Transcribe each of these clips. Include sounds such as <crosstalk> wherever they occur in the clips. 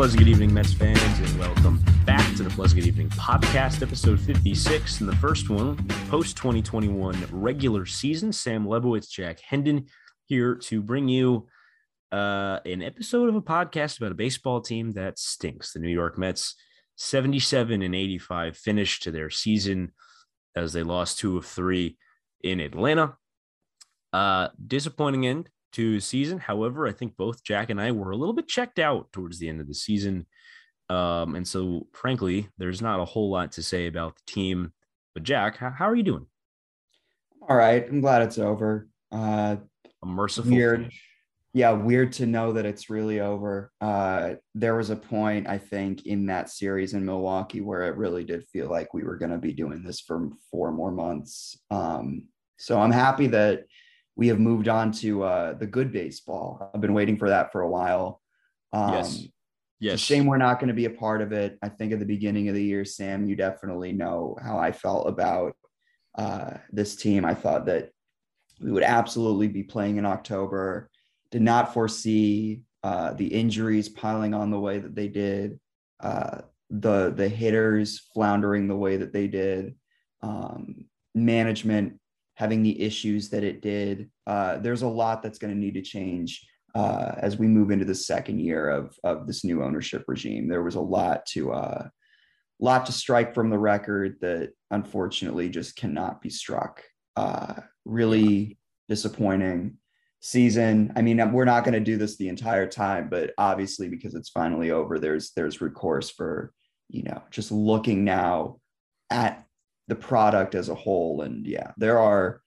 pleasant good evening, Mets fans, and welcome back to the Pleasant Good Evening podcast, episode 56, and the first one post 2021 regular season. Sam Lebowitz, Jack Hendon here to bring you uh, an episode of a podcast about a baseball team that stinks. The New York Mets, 77 and 85, finished to their season as they lost two of three in Atlanta. Uh, disappointing end to season. However, I think both Jack and I were a little bit checked out towards the end of the season. Um, and so, frankly, there's not a whole lot to say about the team. But, Jack, how, how are you doing? All right. I'm glad it's over. Uh, a merciful weird. finish. Yeah, weird to know that it's really over. Uh, there was a point, I think, in that series in Milwaukee where it really did feel like we were going to be doing this for four more months. Um, so I'm happy that we have moved on to uh, the good baseball. I've been waiting for that for a while. Um, yes. Yes. It's shame we're not going to be a part of it. I think at the beginning of the year, Sam, you definitely know how I felt about uh, this team. I thought that we would absolutely be playing in October. Did not foresee uh, the injuries piling on the way that they did, uh, the the hitters floundering the way that they did, um, management having the issues that it did. Uh, there's a lot that's going to need to change uh, as we move into the second year of of this new ownership regime. There was a lot to uh, lot to strike from the record that unfortunately just cannot be struck. Uh, really disappointing season. I mean, we're not going to do this the entire time, but obviously because it's finally over, there's there's recourse for you know just looking now at the product as a whole. And yeah, there are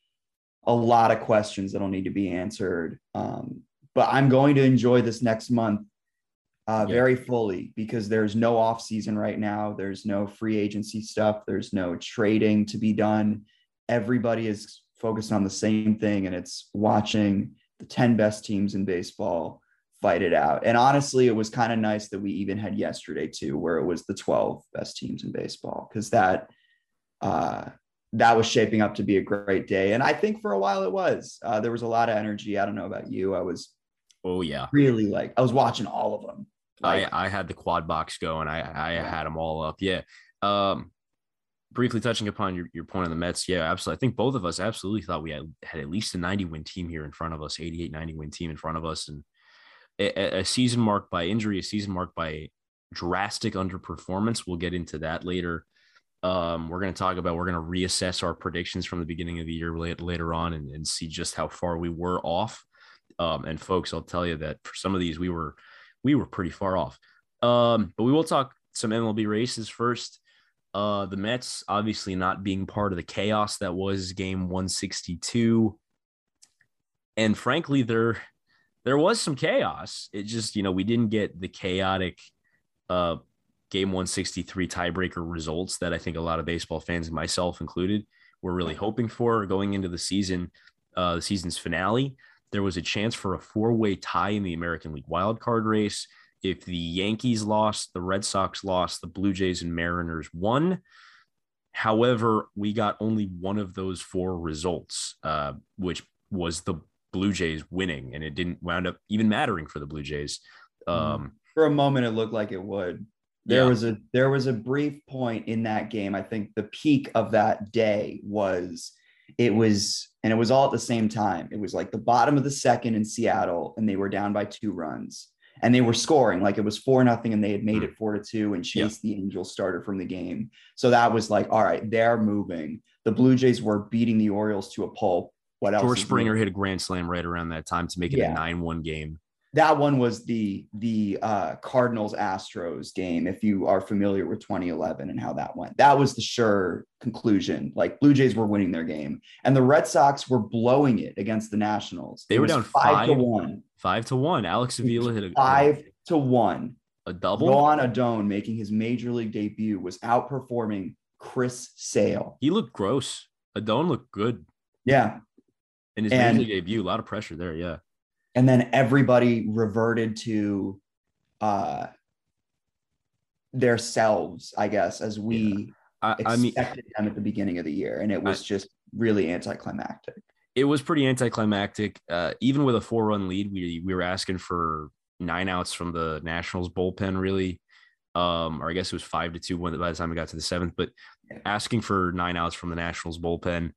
a lot of questions that'll need to be answered. Um, but I'm going to enjoy this next month uh, Yeah. very fully because there's no off season right now. There's no free agency stuff. There's no trading to be done. Everybody is focused on the same thing, and it's watching the 10 best teams in baseball fight it out. And honestly, it was kind of nice that we even had yesterday too, where it was the 12 best teams in baseball, because that uh, that was shaping up to be a great day. And I think for a while it was. Uh, there was a lot of energy. I don't know about you. I was Oh, yeah. really like I was watching all of them. Like, I, I had the quad box going. I, I Yeah. had them all up. Yeah. Um, briefly touching upon your, your point on the Mets. Yeah, absolutely. I think both of us absolutely thought we had, had at least a 90 win team here in front of us, 88, 90 win team in front of us. And a, a- a season marked by injury, a season marked by drastic underperformance. We'll get into that later. Um, we're going to talk about, we're going to reassess our predictions from the beginning of the year later, on and, and see just how far we were off. Um, and folks, I'll tell you that for some of these, we were, we were pretty far off. Um, but we will talk some MLB races first. Uh, the Mets obviously not being part of the chaos that was game 162. And frankly, there there was some chaos. It just, you know, we didn't get the chaotic uh game 163 tiebreaker results that I think a lot of baseball fans, myself included, were really hoping for going into the season, uh the season's finale. There was a chance for a four-way tie in the American League wild card race if the Yankees lost, the Red Sox lost, the Blue Jays and Mariners won. However, we got only one of those four results, uh, which was the Blue Jays winning, and it didn't wound up even mattering for the Blue Jays. Um, for a moment it looked like it would. There Yeah. was a there was a brief point in that game. I think the peak of that day was it was and it was all at the same time. It was like the bottom of the second in Seattle and they were down by two runs and they were scoring like it was four nothing and they had made it four to two and Hmm. Yeah. The Angels starter from the game. So that was like, all right, they're moving. The Blue Jays were beating the Orioles to a pulp. What else? George? Springer hit a grand slam right around that time to make it Yeah. a nine-one game. That one was the the uh, Cardinals Astros game. If you are familiar with 2011 and how that went, that was the sure conclusion. Like Blue Jays were winning their game, and the Red Sox were blowing it against the Nationals. They It were down five to one, Five to one. Alex Avila hit a five to one. a double. Joan Adon making his major league debut was outperforming Chris Sale. He looked gross. Adon looked good Yeah, in his And- major league debut. A lot of pressure there. Yeah. And then everybody reverted to uh their selves, I guess, as we I, I mean, expected them at the beginning of the year, and it was just really anticlimactic. it was pretty anticlimactic. Uh, even with a four run lead, we we were asking for nine outs from the Nationals bullpen, really. Um, or I guess it was five to two when by the time we got to the seventh, but asking for nine outs from the Nationals bullpen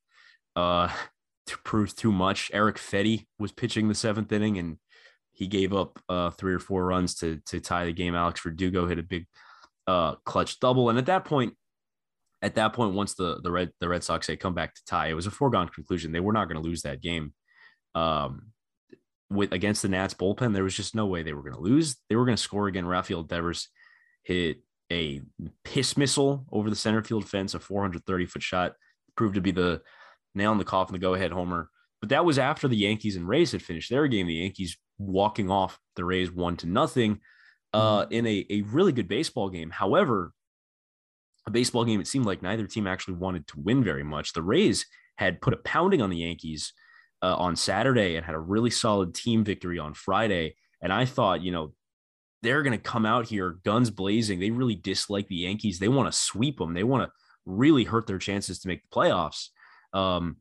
uh proves too much. Erick Fedde was pitching the seventh inning and he gave up uh three or four runs to to tie the game. Alex Verdugo hit a big uh clutch double. And at that point, at that point, once the the Red the Red Sox had come back to tie, it was a foregone conclusion. They were not going to lose that game. Um, with against the Nats bullpen, there was just no way they were going to lose. They were going to score again. Rafael Devers hit a piss missile over the center field fence, a 430 foot shot, proved to be the nail in the coffin, the go ahead homer. But that was after the Yankees and Rays had finished their game. The Yankees walking off the Rays one to nothing uh, mm-hmm. in a, a really good baseball game. However, a baseball game, it seemed like neither team actually wanted to win very much. The Rays had put a pounding on the Yankees uh, on Saturday and had a really solid team victory on Friday. And I thought, you know, they're going to come out here guns blazing. They really dislike the Yankees. They want to sweep them. They want to really hurt their chances to make the playoffs. Um,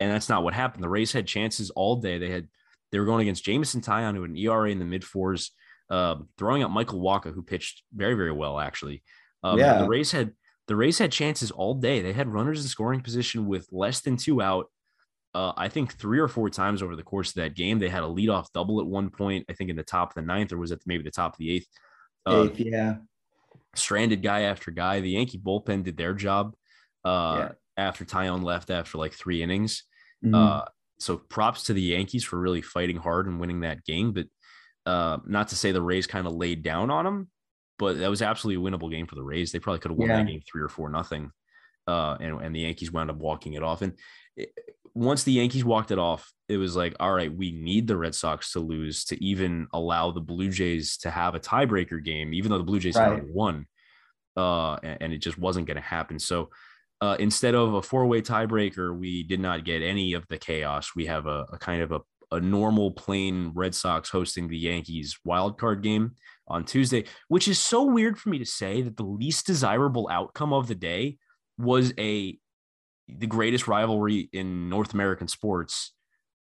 and that's not what happened. The Rays had chances all day. They had they were going against Jameson Taillon, who had an ERA in the mid fours, uh, throwing out Michael Wacha, who pitched very very well actually. Um, yeah. The Rays had the Rays had chances all day. They had runners in scoring position with less than two out uh, I think three or four times over the course of that game. They had a leadoff double at one point, I think in the top of the ninth, or was it maybe the top of the eighth? Uh, eighth, yeah. Stranded guy after guy. The Yankee bullpen did their job uh, yeah. After Taillon left after like three innings. Mm-hmm. Uh, so props to the Yankees for really fighting hard and winning that game. But uh, not to say the Rays kind of laid down on them, but that was absolutely a winnable game for the Rays. They probably could have won yeah. that game three or four nothing. Uh, and, and the Yankees wound up walking it off. And it, once the Yankees walked it off, it was like, all right, we need the Red Sox to lose to even allow the Blue Jays to have a tiebreaker game, even though the Blue Jays right. had won. Uh, and, and, it just wasn't going to happen. So uh, instead of a four-way tiebreaker, we did not get any of the chaos. We have a, a kind of a, a normal plain Red Sox hosting the Yankees wild card game on Tuesday, which is so weird for me to say that the least desirable outcome of the day was a the greatest rivalry in North American sports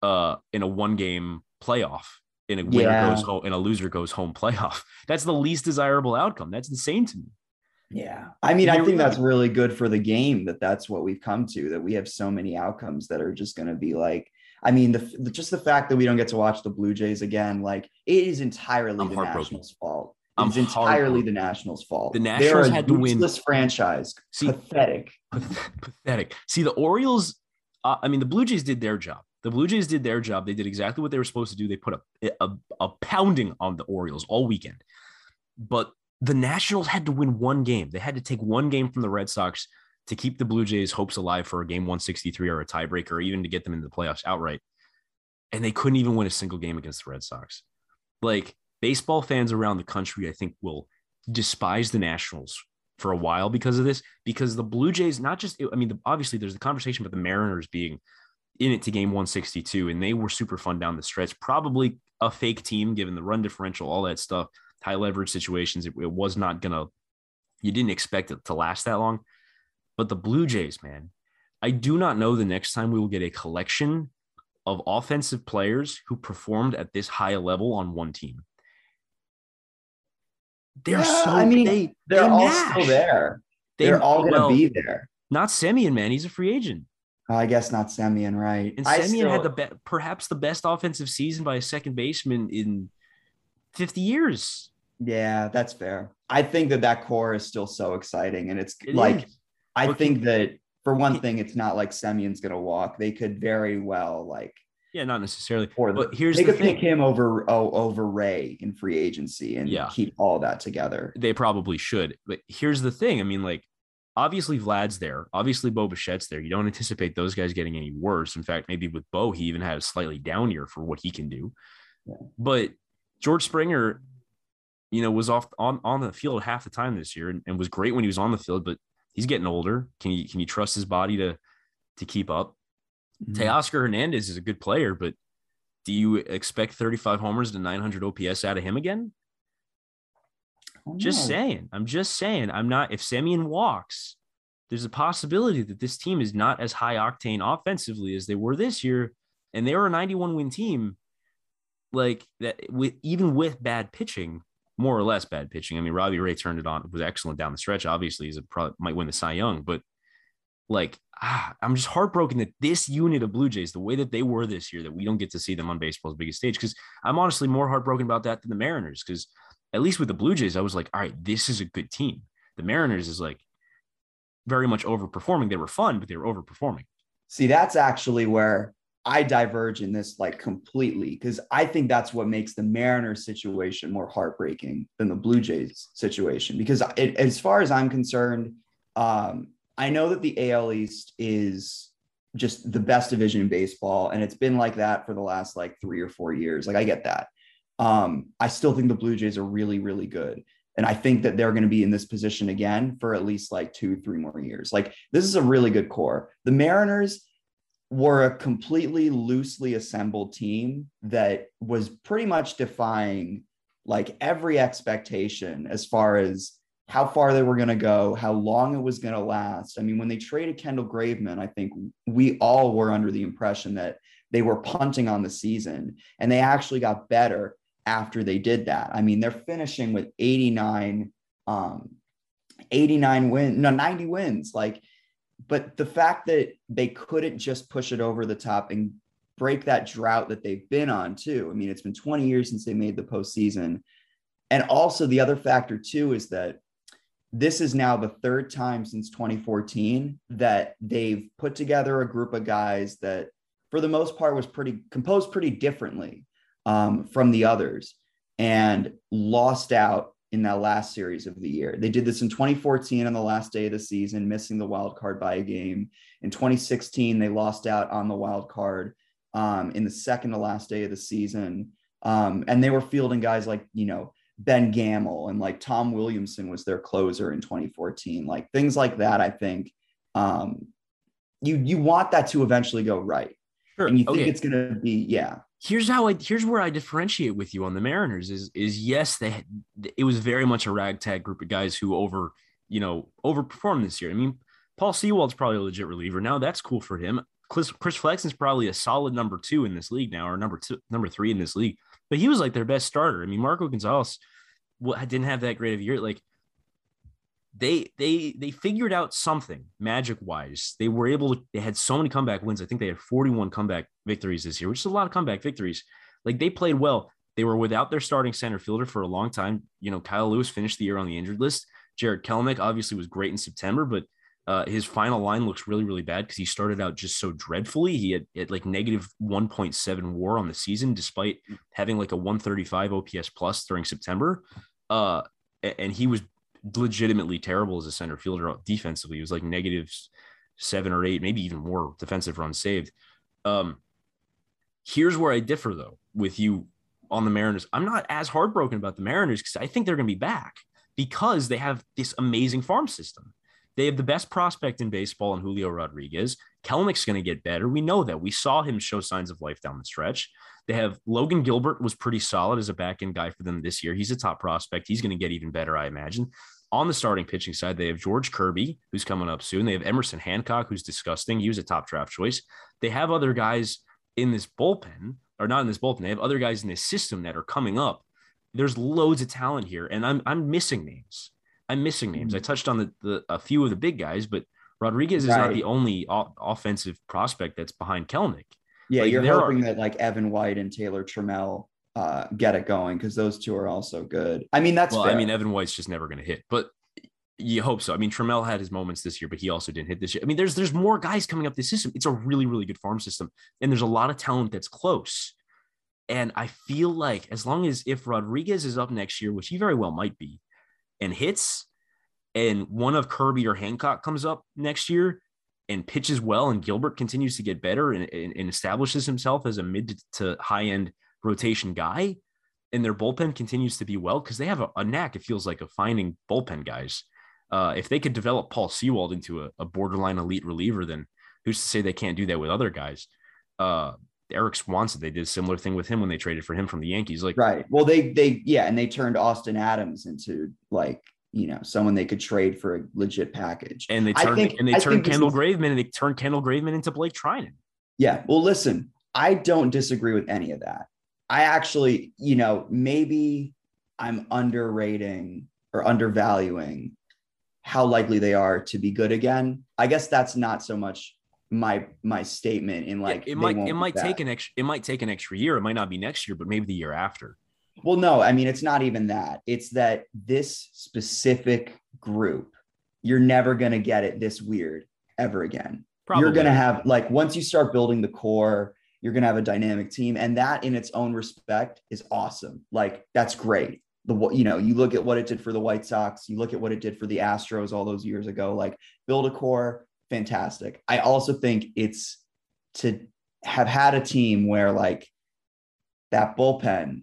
uh, in a one game playoff in a winner yeah. goes home and a loser goes home playoff. <laughs> That's the least desirable outcome. That's insane to me. Yeah. I mean, I think that's really good for the game that that's what we've come to, that we have so many outcomes that are just going to be like, I mean, the, the, just the fact that we don't get to watch the Blue Jays again, like it is entirely I'm the Nationals' fault. It's entirely the Nationals' fault. The Nationals had to win. This franchise, See, pathetic, pathetic. See, the Orioles. Uh, I mean, the Blue Jays did their job. The Blue Jays did their job. They did exactly what they were supposed to do. They put a, a, a pounding on the Orioles all weekend. But the Nationals had to win one game. They had to take one game from the Red Sox to keep the Blue Jays' hopes alive for a game 163 or a tiebreaker, or even to get them into the playoffs outright. And they couldn't even win a single game against the Red Sox. Like baseball fans around the country, I think, will despise the Nationals for a while because of this. Because the Blue Jays, not just, I mean, obviously there's the conversation about the Mariners being in it to game 162, and they were super fun down the stretch. Probably a fake team given the run differential, all that stuff, high leverage situations. It, it was not going to, you didn't expect it to last that long. But the Blue Jays, man, I do not know the next time we will get a collection of offensive players who performed at this high level on one team. They're yeah, so I mean, they, they're, all mash. still there. They, are all going to well, be there. Not Semien, man. He's a free agent. I guess not Semien, right? And still... had the be- perhaps the best offensive season by a second baseman in 50 years. Yeah, that's fair. I think that that core is still so exciting, and it's it like is. I but think that for one thing, it's not like Semien's going to walk. They could very well like yeah, not necessarily. Or but here's they the could thing. pick him over oh, over Ray in free agency and yeah. keep all that together. They probably should. But here's the thing. I mean, like obviously Vlad's there. Obviously Bo Bichette's there. You don't anticipate those guys getting any worse. In fact, maybe with Bo, he even had a slightly down year for what he can do. Yeah. But George Springer, you know, was off on, on the field half the time this year and, and was great when he was on the field, but he's getting older. Can you can you trust his body to to keep up? Mm-hmm. Teoscar Hernandez is a good player, but do you expect 35 homers to 900 OPS out of him again? Just saying. I'm just saying. I'm not. If Semien walks, there's a possibility that this team is not as high octane offensively as they were this year, and they were a 91 win team. Like that with even with bad pitching, more or less bad pitching. I mean, Robbie Ray turned it on, it was excellent down the stretch. Obviously, he's a probably might win the Cy Young, but like ah, I'm just heartbroken that this unit of Blue Jays, the way that they were this year, that we don't get to see them on baseball's biggest stage. Because I'm honestly more heartbroken about that than the Mariners. Because at least with the Blue Jays, I was like, all right, this is a good team. The Mariners is like very much overperforming. They were fun, but they were overperforming. See, that's actually where I diverge in this like completely because I think that's what makes the Mariners situation more heartbreaking than the Blue Jays situation. Because it, as far as I'm concerned, um, I know that the AL East is just the best division in baseball, and it's been like that for the last like three or four years. Like I get that. Um, I still think the Blue Jays are really, really good. And I think that they're going to be in this position again for at least like two, three more years. Like this is a really good core. The Mariners, were a completely loosely assembled team that was pretty much defying like every expectation as far as how far they were going to go, how long it was going to last. I mean, when they traded Kendall Graveman, I think we all were under the impression that they were punting on the season and they actually got better after they did that. I mean, they're finishing with 89 um 89 wins, no 90 wins. Like but the fact that they couldn't just push it over the top and break that drought that they've been on too. I mean, it's been 20 years since they made the postseason. And also the other factor too is that this is now the third time since 2014 that they've put together a group of guys that for the most part was pretty composed pretty differently um, from the others and lost out in that last series of the year. They did this in 2014 on the last day of the season, missing the wild card by a game. In 2016, they lost out on the wild card um, in the second to last day of the season. Um, and they were fielding guys like, you know, Ben Gamel and like Tom Wilhelmsen was their closer in 2014. Like things like that, I think um, you you want that to eventually go right. Sure. And you think okay. it's gonna be, yeah here's how I here's where I differentiate with you on the Mariners is is yes they it was very much a ragtag group of guys who over you know overperformed this year. I mean Paul Sewald's probably a legit reliever now. That's cool for him. Chris, Chris Flexen's probably a solid number two in this league now, or number two, number three in this league. But he was like their best starter. I mean, Marco Gonzalez didn't have that great of a year. Like they they they figured out something magic wise. They were able to. They had so many comeback wins. I think they had 41 comeback victories this year, which is a lot of comeback victories. Like they played well. They were without their starting center fielder for a long time. You know, Kyle Lewis finished the year on the injured list. Jarred Kelenic obviously was great in September, but uh, his final line looks really, really bad because he started out just so dreadfully. He had, had like negative 1.7 war on the season, despite having like a 135 OPS plus during September. Uh, and he was legitimately terrible as a center fielder defensively. He was like negative seven or eight, maybe even more defensive runs saved. Um, here's where I differ though with you on the Mariners. I'm not as heartbroken about the Mariners because I think they're going to be back because they have this amazing farm system. They have the best prospect in baseball in Julio Rodriguez. Kelenic's going to get better. We know that. We saw him show signs of life down the stretch. They have Logan Gilbert was pretty solid as a back end guy for them this year. He's a top prospect. He's going to get even better, I imagine. On the starting pitching side, they have George Kirby, who's coming up soon. They have Emerson Hancock, who's disgusting. He was a top draft choice. They have other guys in this bullpen, or not in this bullpen. They have other guys in this system that are coming up. There's loads of talent here, and I'm I'm missing names. I'm missing names. I mm-hmm. touched on the, the a few of the big guys, but Rodriguez is right. not the only o- offensive prospect that's behind Kelenic. Yeah, like, you're hoping are, that like Evan White and Taylor Trammell uh, get it going because those two are also good. I mean, that's well, fair. I mean, Evan White's just never going to hit, but you hope so. I mean, Trammell had his moments this year, but he also didn't hit this year. I mean, there's there's more guys coming up this system. It's a really really good farm system, and there's a lot of talent that's close. And I feel like as long as if Rodriguez is up next year, which he very well might be, and hits, and one of Kirby or Hancock comes up next year and pitches well, and Gilbert continues to get better and, and, and establishes himself as a mid to high end rotation guy, and their bullpen continues to be well because they have a, a, knack. It feels like of finding bullpen guys. Uh, if they could develop Paul Sewald into a, a, borderline elite reliever, then who's to say they can't do that with other guys? Uh, Erik Swanson, they did a similar thing with him when they traded for him from the Yankees. Like, right. Well, they they yeah, and they turned Austin Adams into like you know someone they could trade for a legit package. And they turned think, and they I turned Kendall Graveman and they turned Kendall Graveman into Blake Treinen. Yeah. Well, listen, I don't disagree with any of that. I actually, you know, maybe I'm underrating or undervaluing how likely they are to be good again. I guess that's not so much my my statement in like it might it might take an extra it might take an extra year. It might not be next year, but maybe the year after. Well, no, I mean it's not even that. It's that this specific group, you're never gonna get it this weird ever again. Probably. You're gonna have like once you start building the core, you're gonna have a dynamic team, and that in its own respect is awesome. Like that's great the what you know you look at what it did for the White Sox, you look at what it did for the Astros all those years ago. Like build a core, fantastic. I also think it's to have had a team where like that bullpen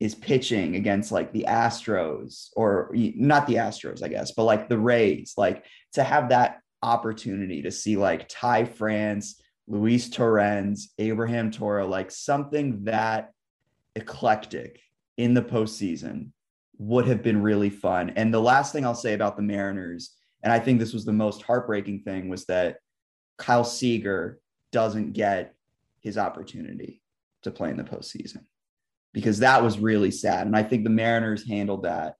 is pitching against like the Astros or not the Astros, I guess, but like the Rays, like to have that opportunity to see like Ty France, Luis Torrens, Abraham Toro, like something that eclectic in the postseason would have been really fun. And the last thing I'll say about the Mariners, and I think this was the most heartbreaking thing, was that Kyle Seager doesn't get his opportunity to play in the postseason because that was really sad. And I think the Mariners handled that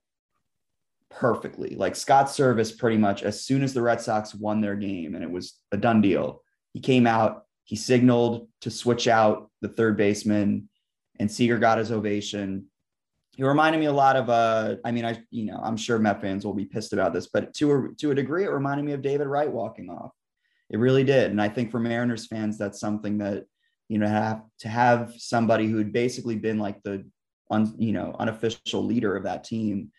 perfectly. Like Scott Servais, pretty much as soon as the Red Sox won their game and it was a done deal, he came out, he signaled to switch out the third baseman, and Seager got his ovation he reminded me a lot of uh I mean I you know I'm sure Met fans will be pissed about this but to a to a degree it reminded me of David Wright walking off. It really did. And I think for Mariners fans that's something that you know have to have somebody who had basically been like the un, you know unofficial leader of that team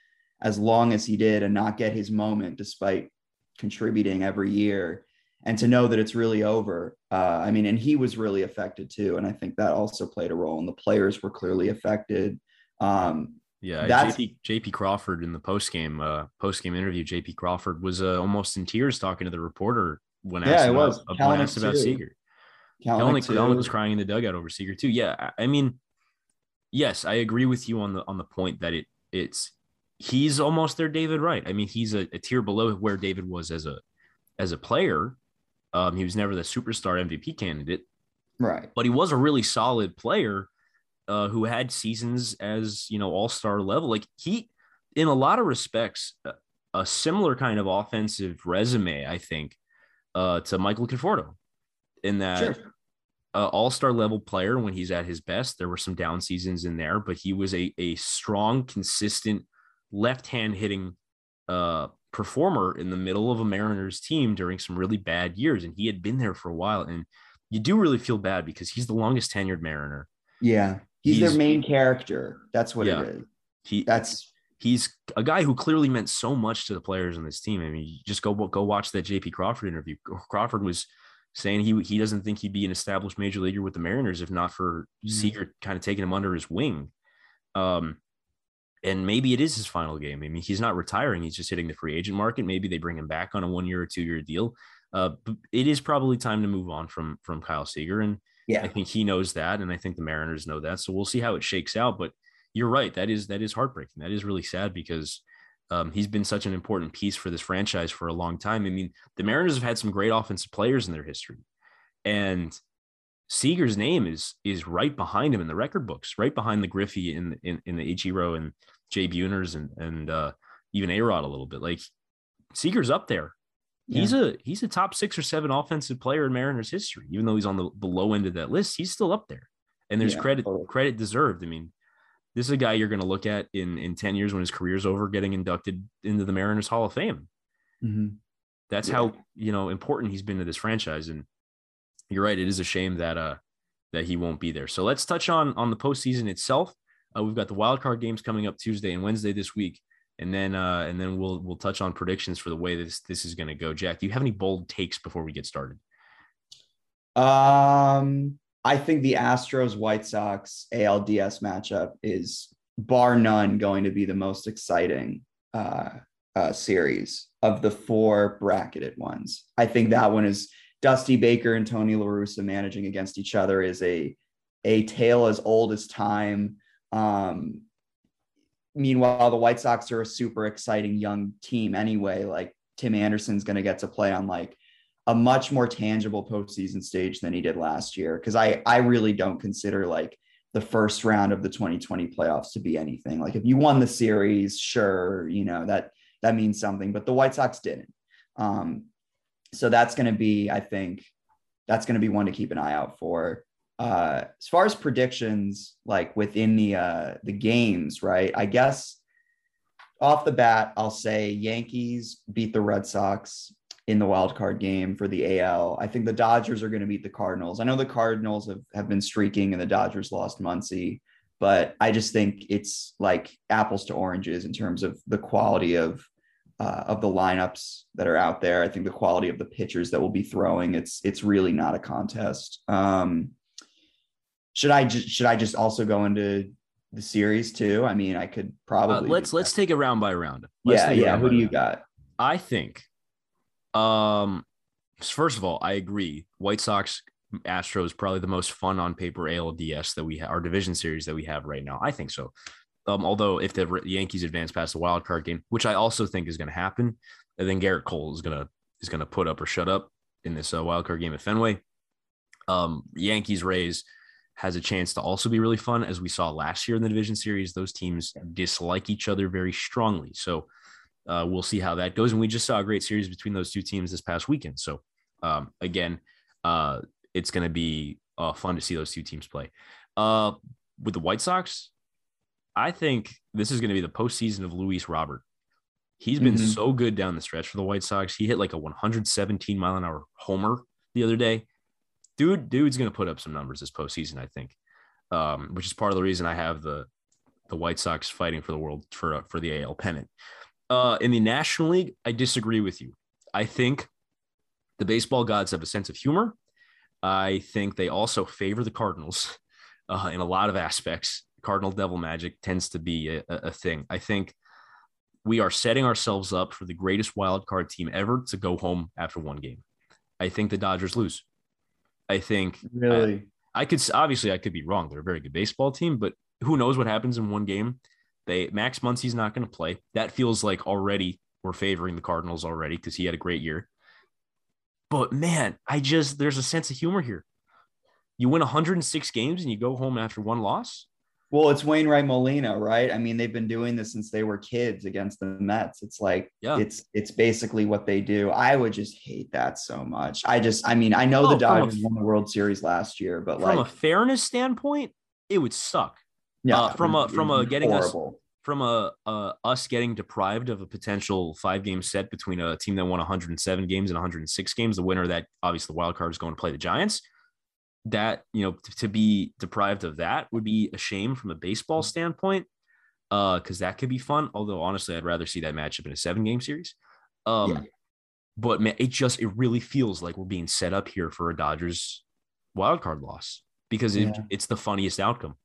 as long as he did and not get his moment despite contributing every year and to know that it's really over uh, I mean and he was really affected too. And I think that also played a role and the players were clearly affected um, yeah, JP, JP Crawford in the post game uh, post game interview, JP Crawford was uh, almost in tears talking to the reporter when asked yeah, about, when asked about Seager. Kelenic was crying in the dugout over Seager too. Yeah, I mean, yes, I agree with you on the on the point that it it's he's almost their David Wright. I mean, he's a, a tier below where David was as a as a player. Um, he was never the superstar MVP candidate, right? But he was a really solid player uh, who had seasons as you know all star level. Like he, in a lot of respects, a, a similar kind of offensive resume, I think, uh, to Michael Conforto, in that. Sure. Uh, all-star level player when he's at his best. There were some down seasons in there, but he was a a strong, consistent left-hand hitting uh, performer in the middle of a Mariners team during some really bad years, and he had been there for a while. And you do really feel bad because he's the longest tenured Mariner. Yeah, He's, he's their main character. That's what yeah, it is. He that's he's a guy who clearly meant so much to the players on this team. I mean, just go go watch that JP Crawford interview. Crawford was saying he he doesn't think he'd be an established major leaguer with the Mariners if not for mm. Seager kind of taking him under his wing. Um, and maybe it is his final game. I mean, he's not retiring; he's just hitting the free agent market. Maybe they bring him back on a one year or two year deal. Uh, it is probably time to move on from from Kyle Seager and yeah. I think he knows that. And I think the Mariners know that. So we'll see how it shakes out. But you're right. That is that is heartbreaking. That is really sad because um, he's been such an important piece for this franchise for a long time. I mean, the Mariners have had some great offensive players in their history. And Seager's name is is right behind him in the record books, right behind the Griffey in in, in the Ichiro and Jay Buhners and and uh, even A Rod a little bit. Like Seager's up there yeah. He's a he's a top six or seven offensive player in Mariners history, even though he's on the, the low end of that list. He's still up there, and there's yeah, credit totally. credit deserved. I mean, this is a guy you're going to look at in in ten years when his career's over, getting inducted into the Mariners Hall of Fame. Mm-hmm. That's yeah. how you know important he's been to this franchise. And you're right, it is a shame that uh that he won't be there. So let's touch on on the postseason itself. Uh, we've got the wild card games coming up Tuesday and Wednesday this week and then uh, and then we'll we'll touch on predictions for the way this this is going to go. Jack, do you have any bold takes before we get started? Um, I think the Astros White Sox ALDS matchup is bar none going to be the most exciting uh, uh, series of the four bracketed ones. I think that one is Dusty Baker and Tony La Russa managing against each other is a a tale as old as time. Um, meanwhile, the White Sox are a super exciting young team anyway. Like Tim Anderson's going to get to play on like a much more tangible postseason stage than he did last year. Cause I, I really don't consider like the first round of the 2020 playoffs to be anything. Like if you won the series, sure, you know, that that means something, but the White Sox didn't. Um, so that's going to be, I think, that's going to be one to keep an eye out for. Uh, as far as predictions, like within the uh, the games, right? I guess off the bat, I'll say Yankees beat the Red Sox in the wild card game for the AL. I think the Dodgers are going to beat the Cardinals. I know the Cardinals have, have been streaking and the Dodgers lost Muncy, but I just think it's like apples to oranges in terms of the quality of uh, of the lineups that are out there. I think the quality of the pitchers that will be throwing it's it's really not a contest. Um, should I just should I just also go into the series too? I mean, I could probably uh, let's let's take it round by round. Let's yeah, yeah. Who do you got? I think um, first of all, I agree. White Sox Astros probably the most fun on paper ALDS that we have, our division series that we have right now. I think so. Um, although if the Yankees advance past the wild card game, which I also think is going to happen, and then Gerrit Cole is gonna is gonna put up or shut up in this uh, wild card game at Fenway. Um, Yankees Rays has a chance to also be really fun, as we saw last year in the division series. Those teams dislike each other very strongly, so uh, we'll see how that goes. And we just saw a great series between those two teams this past weekend. So um, again, uh, it's going to be uh, fun to see those two teams play. Uh, with the White Sox, I think this is going to be the postseason of Luis Robert. He's been mm-hmm. so good down the stretch for the White Sox. He hit like a 117 mile an hour homer the other day. Dude, dude's going to put up some numbers this postseason, I think, um, which is part of the reason I have the the White Sox fighting for the world for for the AL pennant. Uh, in the National League, I disagree with you. I think the baseball gods have a sense of humor. I think they also favor the Cardinals <laughs> uh, in a lot of aspects. Cardinal devil magic tends to be a, a thing. I think we are setting ourselves up for the greatest wild card team ever to go home after one game. I think the Dodgers lose. I think uh, really. I, I could obviously I could be wrong. They're a very good baseball team, but who knows what happens in one game? They Max Muncy's not going to play. That feels like already we're favoring the Cardinals already because he had a great year. But man, I just there's a sense of humor here. You win 106 games and you go home after one loss. Well, it's Wainwright Molina, right? I mean, they've been doing this since they were kids against the Mets. It's like yeah. it's it's basically what they do. I would just hate that so much. I just, I mean, I know oh, the Dodgers a, won the World Series last year, but from like a fairness standpoint, it would suck. Yeah, uh, from a from a getting horrible. us from a, a, us getting deprived of a potential five game set between a team that won 107 games and 106 games. The winner that, obviously, the wild card is going to play the Giants. That you know to, to be deprived of that would be a shame from a baseball standpoint, Uh, because that could be fun. Although honestly, I'd rather see that matchup in a seven game series. Um, yeah. But man, it just it really feels like we're being set up here for a Dodgers wild card loss because it, yeah. it's the funniest outcome.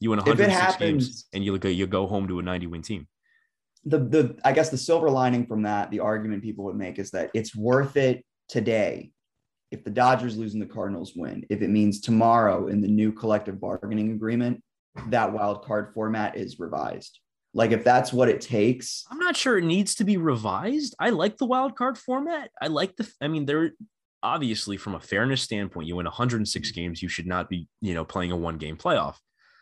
You win 106 happens, games and you look you go home to a 90 win team. The the I guess the silver lining from that, the argument people would make is that it's worth it today if the Dodgers lose and the Cardinals win. If it means tomorrow in the new collective bargaining agreement, that wild card format is revised. Like if that's what it takes. I'm not sure it needs to be revised. I like the wild card format. I like the I mean there obviously from a fairness standpoint, you win 106 games, you should not be, you know, playing a one game playoff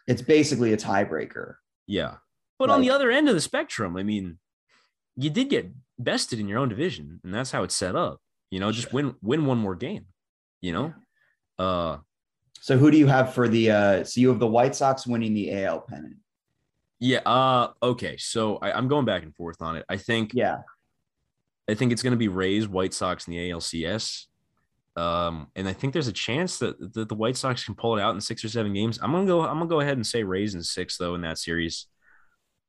it's basically a tiebreaker. Yeah. But like, on the other end of the spectrum, I mean, you did get bested in your own division, and that's how it's set up. You know, just win win one more game. You know? Uh so who do you have for the uh so you have the White Sox winning the AL pennant? Yeah, uh okay. So I, I'm going back and forth on it. I think yeah. I think it's gonna be Rays, White Sox, in the ALCS. Um, and I think there's a chance that, that the White Sox can pull it out in six or seven games. I'm gonna go. I'm gonna go ahead and say Rays in six though in that series,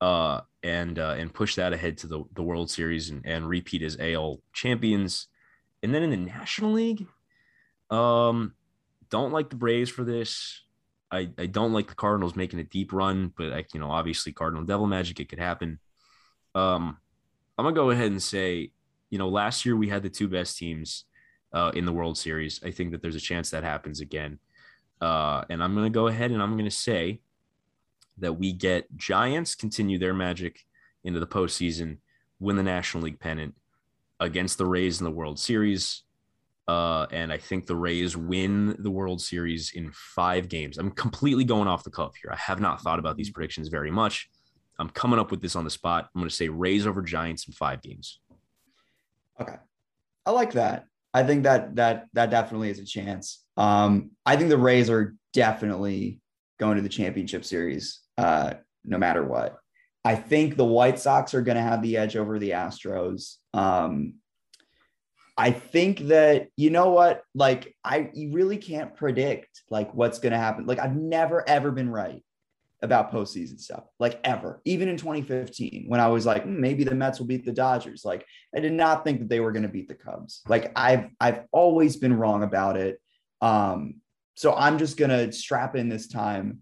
uh, and uh, and push that ahead to the, the World Series and, and repeat as AL champions. And then in the National League, um, don't like the Braves for this. I, I don't like the Cardinals making a deep run, but like you know, obviously Cardinal Devil Magic, it could happen. Um, I'm gonna go ahead and say, you know, last year we had the two best teams uh, in the World Series. I think that there's a chance that happens again. Uh, and I'm to go ahead and I'm to say that we get Giants continue their magic into the postseason, win the National League pennant against the Rays in the World Series. Uh, and I think the Rays win the World Series in five games. I'm completely going off the cuff here. I have not thought about these predictions very much. I'm coming up with this on the spot. I'm going to say Rays over Giants in five games. Okay. I like that. I think that that that definitely is a chance. Um, I think the Rays are definitely going to the championship series, uh, no matter what. I think the White Sox are going to have the edge over the Astros. Um, I think that you know what, like I you really can't predict like what's going to happen. Like I've never ever been right about postseason stuff, like ever. Even in 2015, when I was like, hmm, maybe the Mets will beat the Dodgers. Like I did not think that they were going to beat the Cubs. Like I've I've always been wrong about it. Um, so I'm just gonna strap in this time.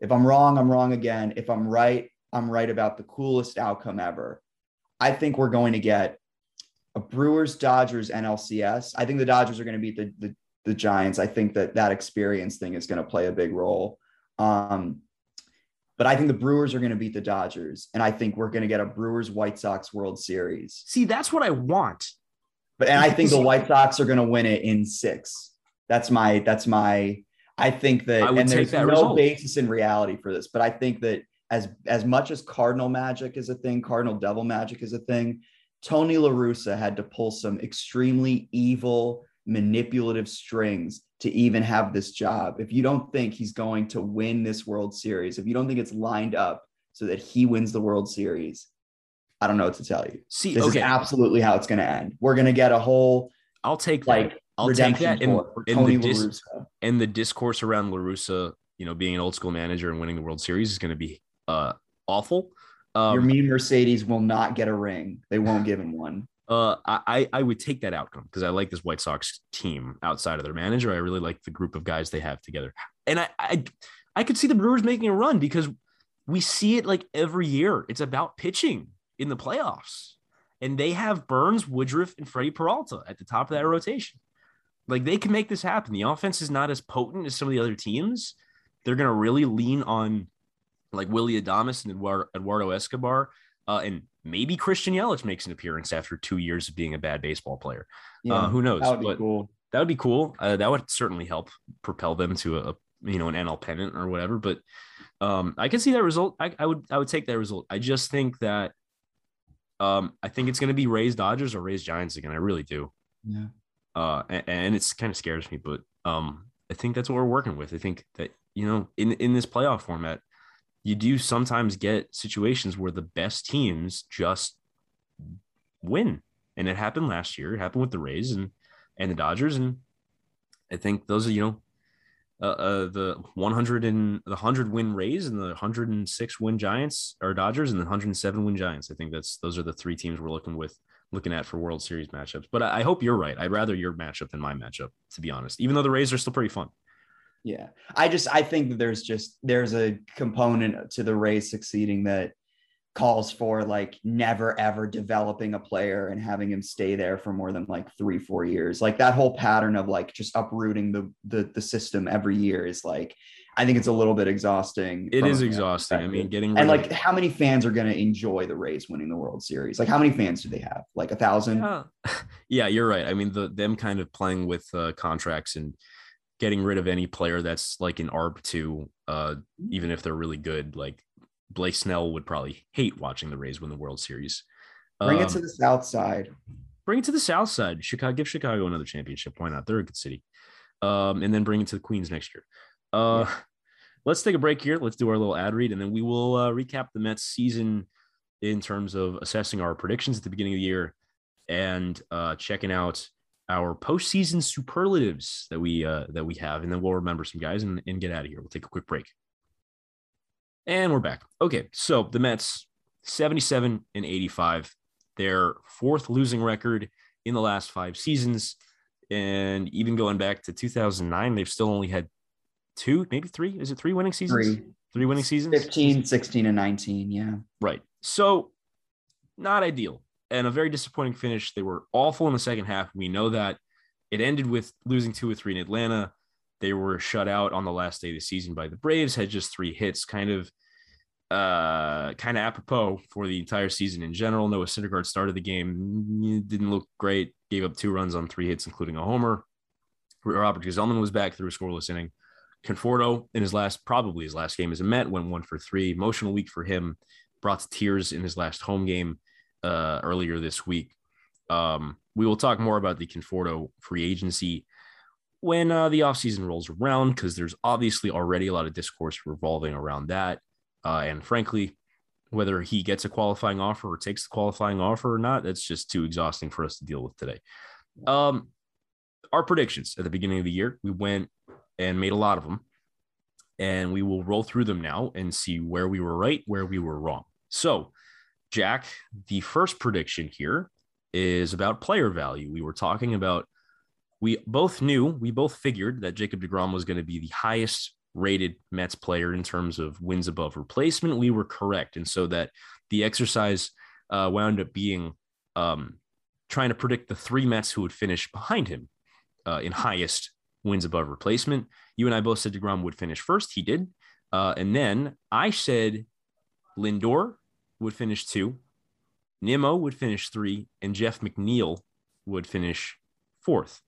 If I'm wrong, I'm wrong again. If I'm right, I'm right about the coolest outcome ever. I think we're going to get a Brewers Dodgers NLCS. I think the Dodgers are going to beat the, the, the Giants. I think that that experience thing is going to play a big role. Um, but I think the Brewers are going to beat the Dodgers, and I think we're going to get a Brewers White Sox World Series. See, that's what I want. But and I think the White Sox are going to win it in six. That's my that's my. I think that, I and there's no result. basis in reality for this, but I think that as as much as Cardinal Magic is a thing, Cardinal Devil Magic is a thing. Tony La Russa had to pull some extremely evil, manipulative strings to even have this job. If you don't think he's going to win this World Series, if you don't think it's lined up so that he wins the World Series, I don't know what to tell you. See, this okay. is absolutely how it's going to end. We're going to get a whole. I'll take like that. I'll take that. In, in the dis- and the discourse around La Russa, you know, being an old school manager and winning the World Series is going to be uh, awful. Um, Yermín Mercedes will not get a ring. They won't give him one. Uh, I I would take that outcome because I like this White Sox team outside of their manager. I really like the group of guys they have together, and I I, I could see the Brewers making a run because we see it like every year. It's about pitching in the playoffs, and they have Burnes, Woodruff, and Freddie Peralta at the top of that rotation. Like they can make this happen. The offense is not as potent as some of the other teams. They're going to really lean on like Willie Adames and Eduardo Escobar, uh, and maybe Christian Yelich makes an appearance after two years of being a bad baseball player. Uh, yeah, uh, who knows? That would be but cool. That would be cool. Uh, that would certainly help propel them to a, you know an NL pennant or whatever. But um, I can see that result. I, I would I would take that result. I just think that um, I think it's going to be Rays Dodgers or Rays Giants again. I really do. Yeah. Uh, and, and it's kind of scares me, but um, I think that's what we're working with. I think that you know in in this playoff format, you do sometimes get situations where the best teams just win. And it happened last year. It happened with the Rays and and the Dodgers. And I think those are, you know, uh, uh, the 100 and the 100 win Rays and the 106 win Giants or Dodgers and the 107 win Giants. I think that's those are the three teams we're looking with looking at for World Series matchups. But I, I hope you're right. I'd rather your matchup than my matchup, to be honest. Even though the Rays are still pretty fun. Yeah. I just I think that there's just there's a component to the Rays succeeding that calls for like never ever developing a player and having him stay there for more than like three four years. Like that whole pattern of like just uprooting the the, the system every year is like i think it's a little bit exhausting it is exhausting. I mean getting and like of- how many fans are going to enjoy the rays winning the world series? Like how many fans do they have? Like a thousand? Yeah. <laughs> yeah you're right. I mean the them kind of playing with uh, contracts and getting rid of any player that's like an ARB two, uh, even if they're really good. Like Blake Snell would probably hate watching the Rays win the World Series. Bring um, it to the South Side. Bring it to the South Side. Chicago, give Chicago another championship. Why not? They're a good city. Um, and then bring it to the Queens next year. Uh, yeah. <laughs> let's take a break here. Let's do our little ad read, and then we will uh, recap the Mets season in terms of assessing our predictions at the beginning of the year and uh, checking out our postseason superlatives that we uh, that we have, and then we'll remember some guys and, and get out of here. We'll take a quick break. And we're back. Okay, so the Mets 77 and 85, their fourth losing record in the last five seasons. And even going back to 2009, they've still only had two, maybe three. Is it three winning seasons? Three. Three winning seasons? 15, 16, and 19. Yeah. Right. So not ideal and a very disappointing finish. They were awful in the second half. We know that it ended with losing two or three in Atlanta. They were shut out on the last day of the season by the Braves, had just three hits, kind of uh kind of apropos for the entire season in general. Noah Syndergaard started the game, didn't look great. gave up two runs on three hits, including a homer. Robert Gsellman was back through a scoreless inning. Conforto in his last, probably his last game as a Met, went one for three. Emotional week for him, brought to tears in his last home game uh, earlier this week. Um, we will talk more about the Conforto free agency when uh, the offseason rolls around, because there's obviously already a lot of discourse revolving around that. Uh, and frankly, whether he gets a qualifying offer or takes the qualifying offer or not, that's just too exhausting for us to deal with today. Um, our predictions at the beginning of the year, we went and made a lot of them, and we will roll through them now and see where we were right, where we were wrong. So, Jack, the first prediction here is about player value. We were talking about, we both knew, we both figured that Jacob DeGrom was going to be the highest rated Mets player in terms of wins above replacement. We were correct. And so that the exercise uh, wound up being um, trying to predict the three Mets who would finish behind him uh, in highest wins above replacement. You and I both said DeGrom would finish first. He did. Uh, and then I said Lindor would finish two, Nimmo would finish three, and Jeff McNeil would finish fourth.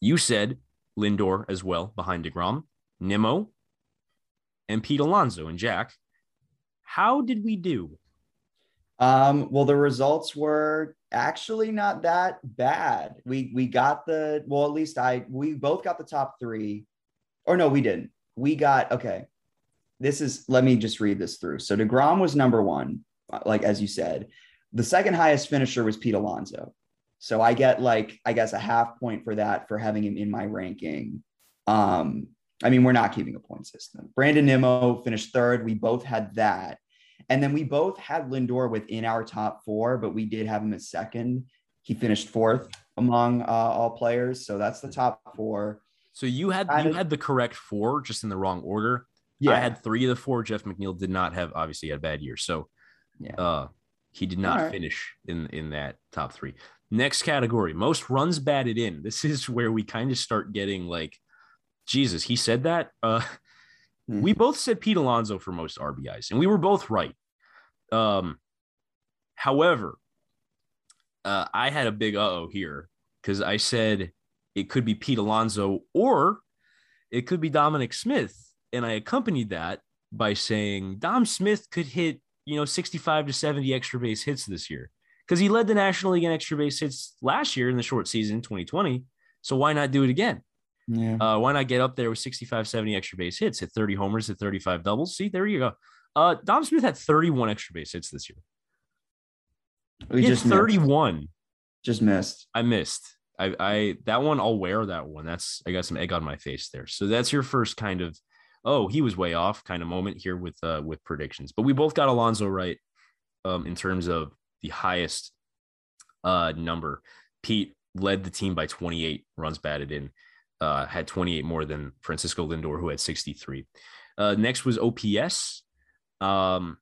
You said Lindor as well behind DeGrom. Nimmo, and Pete Alonso and Jack. How did we do? Um, well, the results were actually not that bad. We we got the well, at least I we both got the top three. Or no, we didn't. We got okay. This is let me just read this through. So DeGrom was number one, like as you said. The second highest finisher was Pete Alonso. So I get like, I guess a half point for that for having him in my ranking. Um, I mean, we're not keeping a point system. Brandon Nimmo finished third. We both had that. And then we both had Lindor within our top four, but we did have him as second. He finished fourth among uh, all players. So that's the top four. So you had you had the correct four, just in the wrong order. Yeah. I had three of the four. Jeff McNeil did not have obviously had a bad year. So yeah. uh he did not right. finish in in that top three. Next category, most runs batted in. This is <laughs> where we kind of start getting like Jesus, he said that. Uh, mm-hmm. We both said Pete Alonso for most RBIs, and we were both right. Um, however, uh, I had a big uh oh here because I said it could be Pete Alonso or it could be Dominic Smith. And I accompanied that by saying Dom Smith could hit, you know, 65 to 70 extra base hits this year because he led the National League in extra base hits last year in the short season 2020. So why not do it again? Yeah. Uh, why not get up there with 65, 70 extra base hits, hit 30 homers, hit 35 doubles? See, there you go. Uh, Dom Smith had 31 extra base hits this year. We he just 31. Missed. Just missed. I missed. I, I that one I'll wear that one. That's I got some egg on my face there. So that's your first kind of oh he was way off kind of moment here with uh with predictions. But we both got Alonso right um in terms of the highest uh number. Pete led the team by 28 runs batted in uh, had 28 more than Francisco Lindor, who had 63. Uh, next was OPS. Um,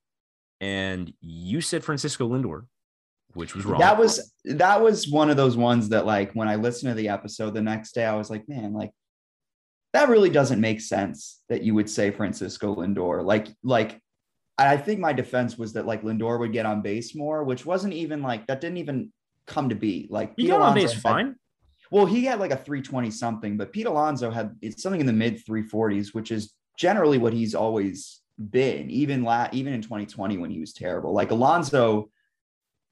and you said Francisco Lindor, which was wrong. That was that was one of those ones that like when I listened to the episode the next day, I was like, man, like that really doesn't make sense that you would say Francisco Lindor. Like, like I think my defense was that like Lindor would get on base more, which wasn't even like that didn't even come to be. Like he got on base fine. Well, he had like a 320 something, but Pete Alonso had it's something in the mid 340s, which is generally what he's always been, even la- even in 2020 when he was terrible. Like Alonso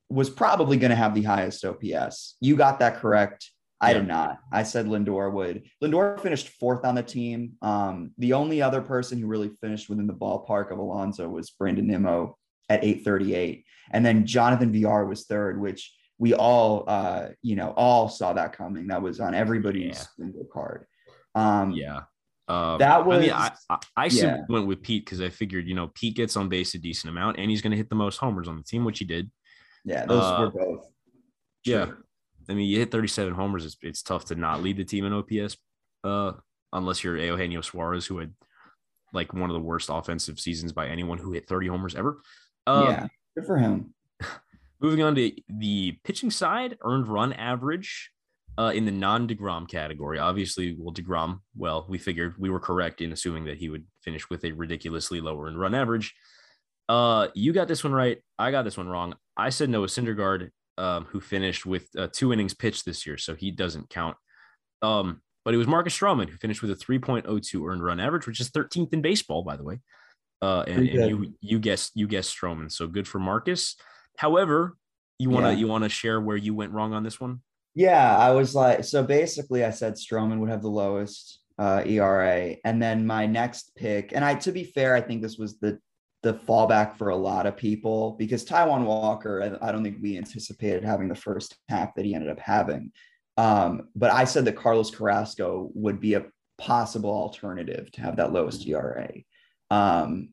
was probably going to have the highest OPS. You got that correct. I yeah. did not. I said Lindor would. Lindor finished fourth on the team. Um, the only other person who really finished within the ballpark of Alonso was Brandon Nimmo at 838. And then Jonathan Villar was third, which we all uh you know all saw that coming that was on everybody's yeah. single card um yeah um, that was I, mean, I, I, I yeah. went with Pete because I figured you know Pete gets on base a decent amount and he's going to hit the most homers on the team, which he did. Yeah, those uh, were both. True. Yeah, I mean, you hit 37 homers. It's, it's tough to not lead the team in OPS, uh, unless you're Eugenio Suarez, who had like one of the worst offensive seasons by anyone who hit 30 homers ever. Um, yeah, good for him. <laughs> Moving on to the pitching side, earned run average uh, in the non DeGrom category. Obviously, well, DeGrom, well, we figured we were correct in assuming that he would finish with a ridiculously lower earned run average. Uh, you got this one right. I got this one wrong. I said Noah Syndergaard. Um, who finished with uh, two innings pitched this year, so he doesn't count. Um, but it was Marcus Stroman who finished with a 3.02 earned run average, which is 13th in baseball, by the way. Uh, and, and you you guessed you guessed Stroman, so good for Marcus. However, you wanna yeah. you wanna share where you went wrong on this one? Yeah, I was like, so basically, I said Stroman would have the lowest uh, ERA, and then my next pick, and I to be fair, I think this was the the fallback for a lot of people because Taijuan Walker, I, I don't think we anticipated having the first half that he ended up having. Um, but I said that Carlos Carrasco would be a possible alternative to have that lowest ERA. Um,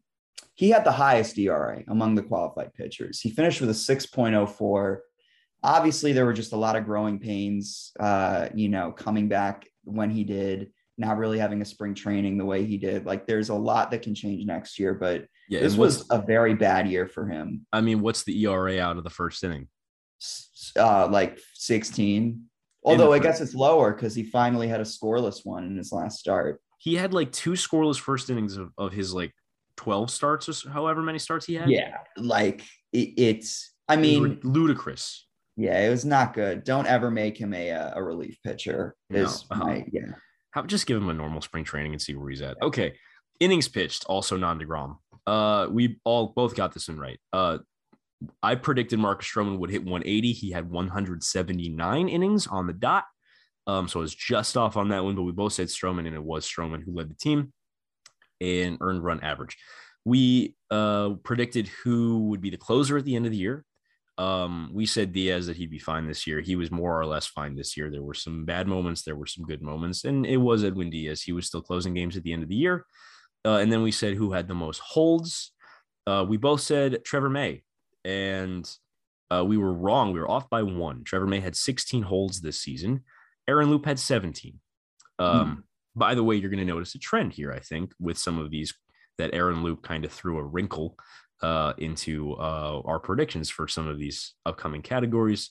he had the highest ERA among the qualified pitchers. He finished with a 6.04. Obviously, there were just a lot of growing pains, uh, you know, coming back when he did, not really having a spring training the way he did. Like, there's a lot that can change next year, but yeah, this was a very bad year for him. I mean, what's the ERA out of the first inning? Uh, like 16. Although I guess it's lower because he finally had a scoreless one in his last start. He had like two scoreless first innings of, of his like 12 starts or however many starts he had. Yeah. Like it, it's, I mean, ludicrous. Yeah, it was not good. Don't ever make him a, a relief pitcher. Is no. uh-huh. my, yeah. How just give him a normal spring training and see where he's at. Okay. Innings pitched, also non DeGrom. Uh, we all both got this one right. Uh, I predicted Marcus Stroman would hit 180. He had 179 innings on the dot. Um, so I was just off on that one, but we both said Stroman, and it was Stroman who led the team in earned run average. We uh, predicted who would be the closer at the end of the year. Um, we said Diaz that he'd be fine this year. He was more or less fine this year. There were some bad moments, there were some good moments, and it was Edwin Diaz. He was still closing games at the end of the year. Uh, and then we said who had the most holds. Uh, we both said Trevor May, and uh, we were wrong. We were off by one. Trevor May had 16 holds this season. Aaron Loup had 17. Um, hmm. By the way, you're going to notice a trend here, I think, with some of these that Aaron Loup kind of threw a wrinkle uh, into uh, our predictions for some of these upcoming categories.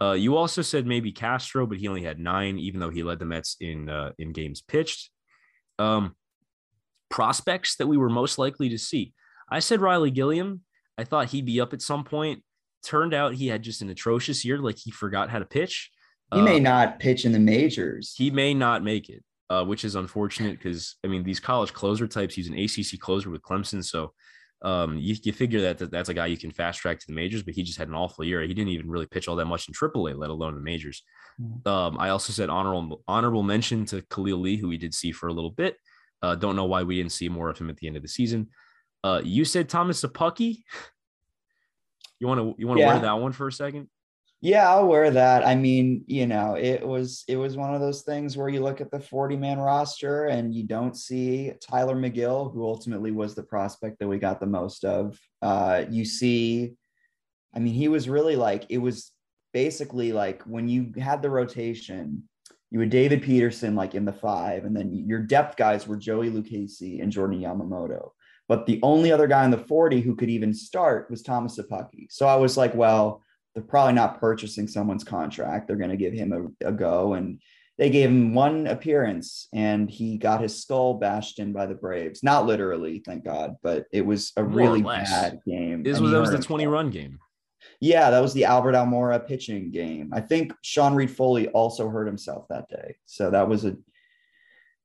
Uh, you also said maybe Castro, but he only had nine, even though he led the Mets in uh, in games pitched. Um, prospects that we were most likely to see. I said Ryley Gilliam. I thought he'd be up at some point. Turned out he had just an atrocious year, like he forgot how to pitch. He may uh, not pitch in the majors. He may not make it, uh, which is unfortunate because I mean these college closer types. He's an ACC closer with Clemson, so um, you, you figure that, that that's a guy you can fast track to the majors. But he just had an awful year. He didn't even really pitch all that much in AAA, let alone the majors. Mm. Um, I also said honorable honorable mention to Khalil Lee, who we did see for a little bit. Uh, don't know why we didn't see more of him at the end of the season. Uh, you said Thomas Szapucki. <laughs> You want to you want to yeah. wear that one for a second? Yeah, I'll wear that. I mean, you know, it was it was one of those things where you look at the 40 man roster and you don't see Tylor Megill, who ultimately was the prospect that we got the most of. Uh, you see, I mean, he was really like it was basically like when you had the rotation, you had David Peterson like in the five, and then your depth guys were Joey Lucchesi and Jordan Yamamoto. But the only other guy in the 40 who could even start was Thomas Szapucki. So I was like, well, they're probably not purchasing someone's contract. They're going to give him a, a, go. And they gave him one appearance and he got his skull bashed in by the Braves. Not literally, thank God, but it was a More really bad game. This was, that was the 20 run game. Yeah, that was the Albert Almora pitching game. I think Sean Reid-Foley also hurt himself that day. So that was a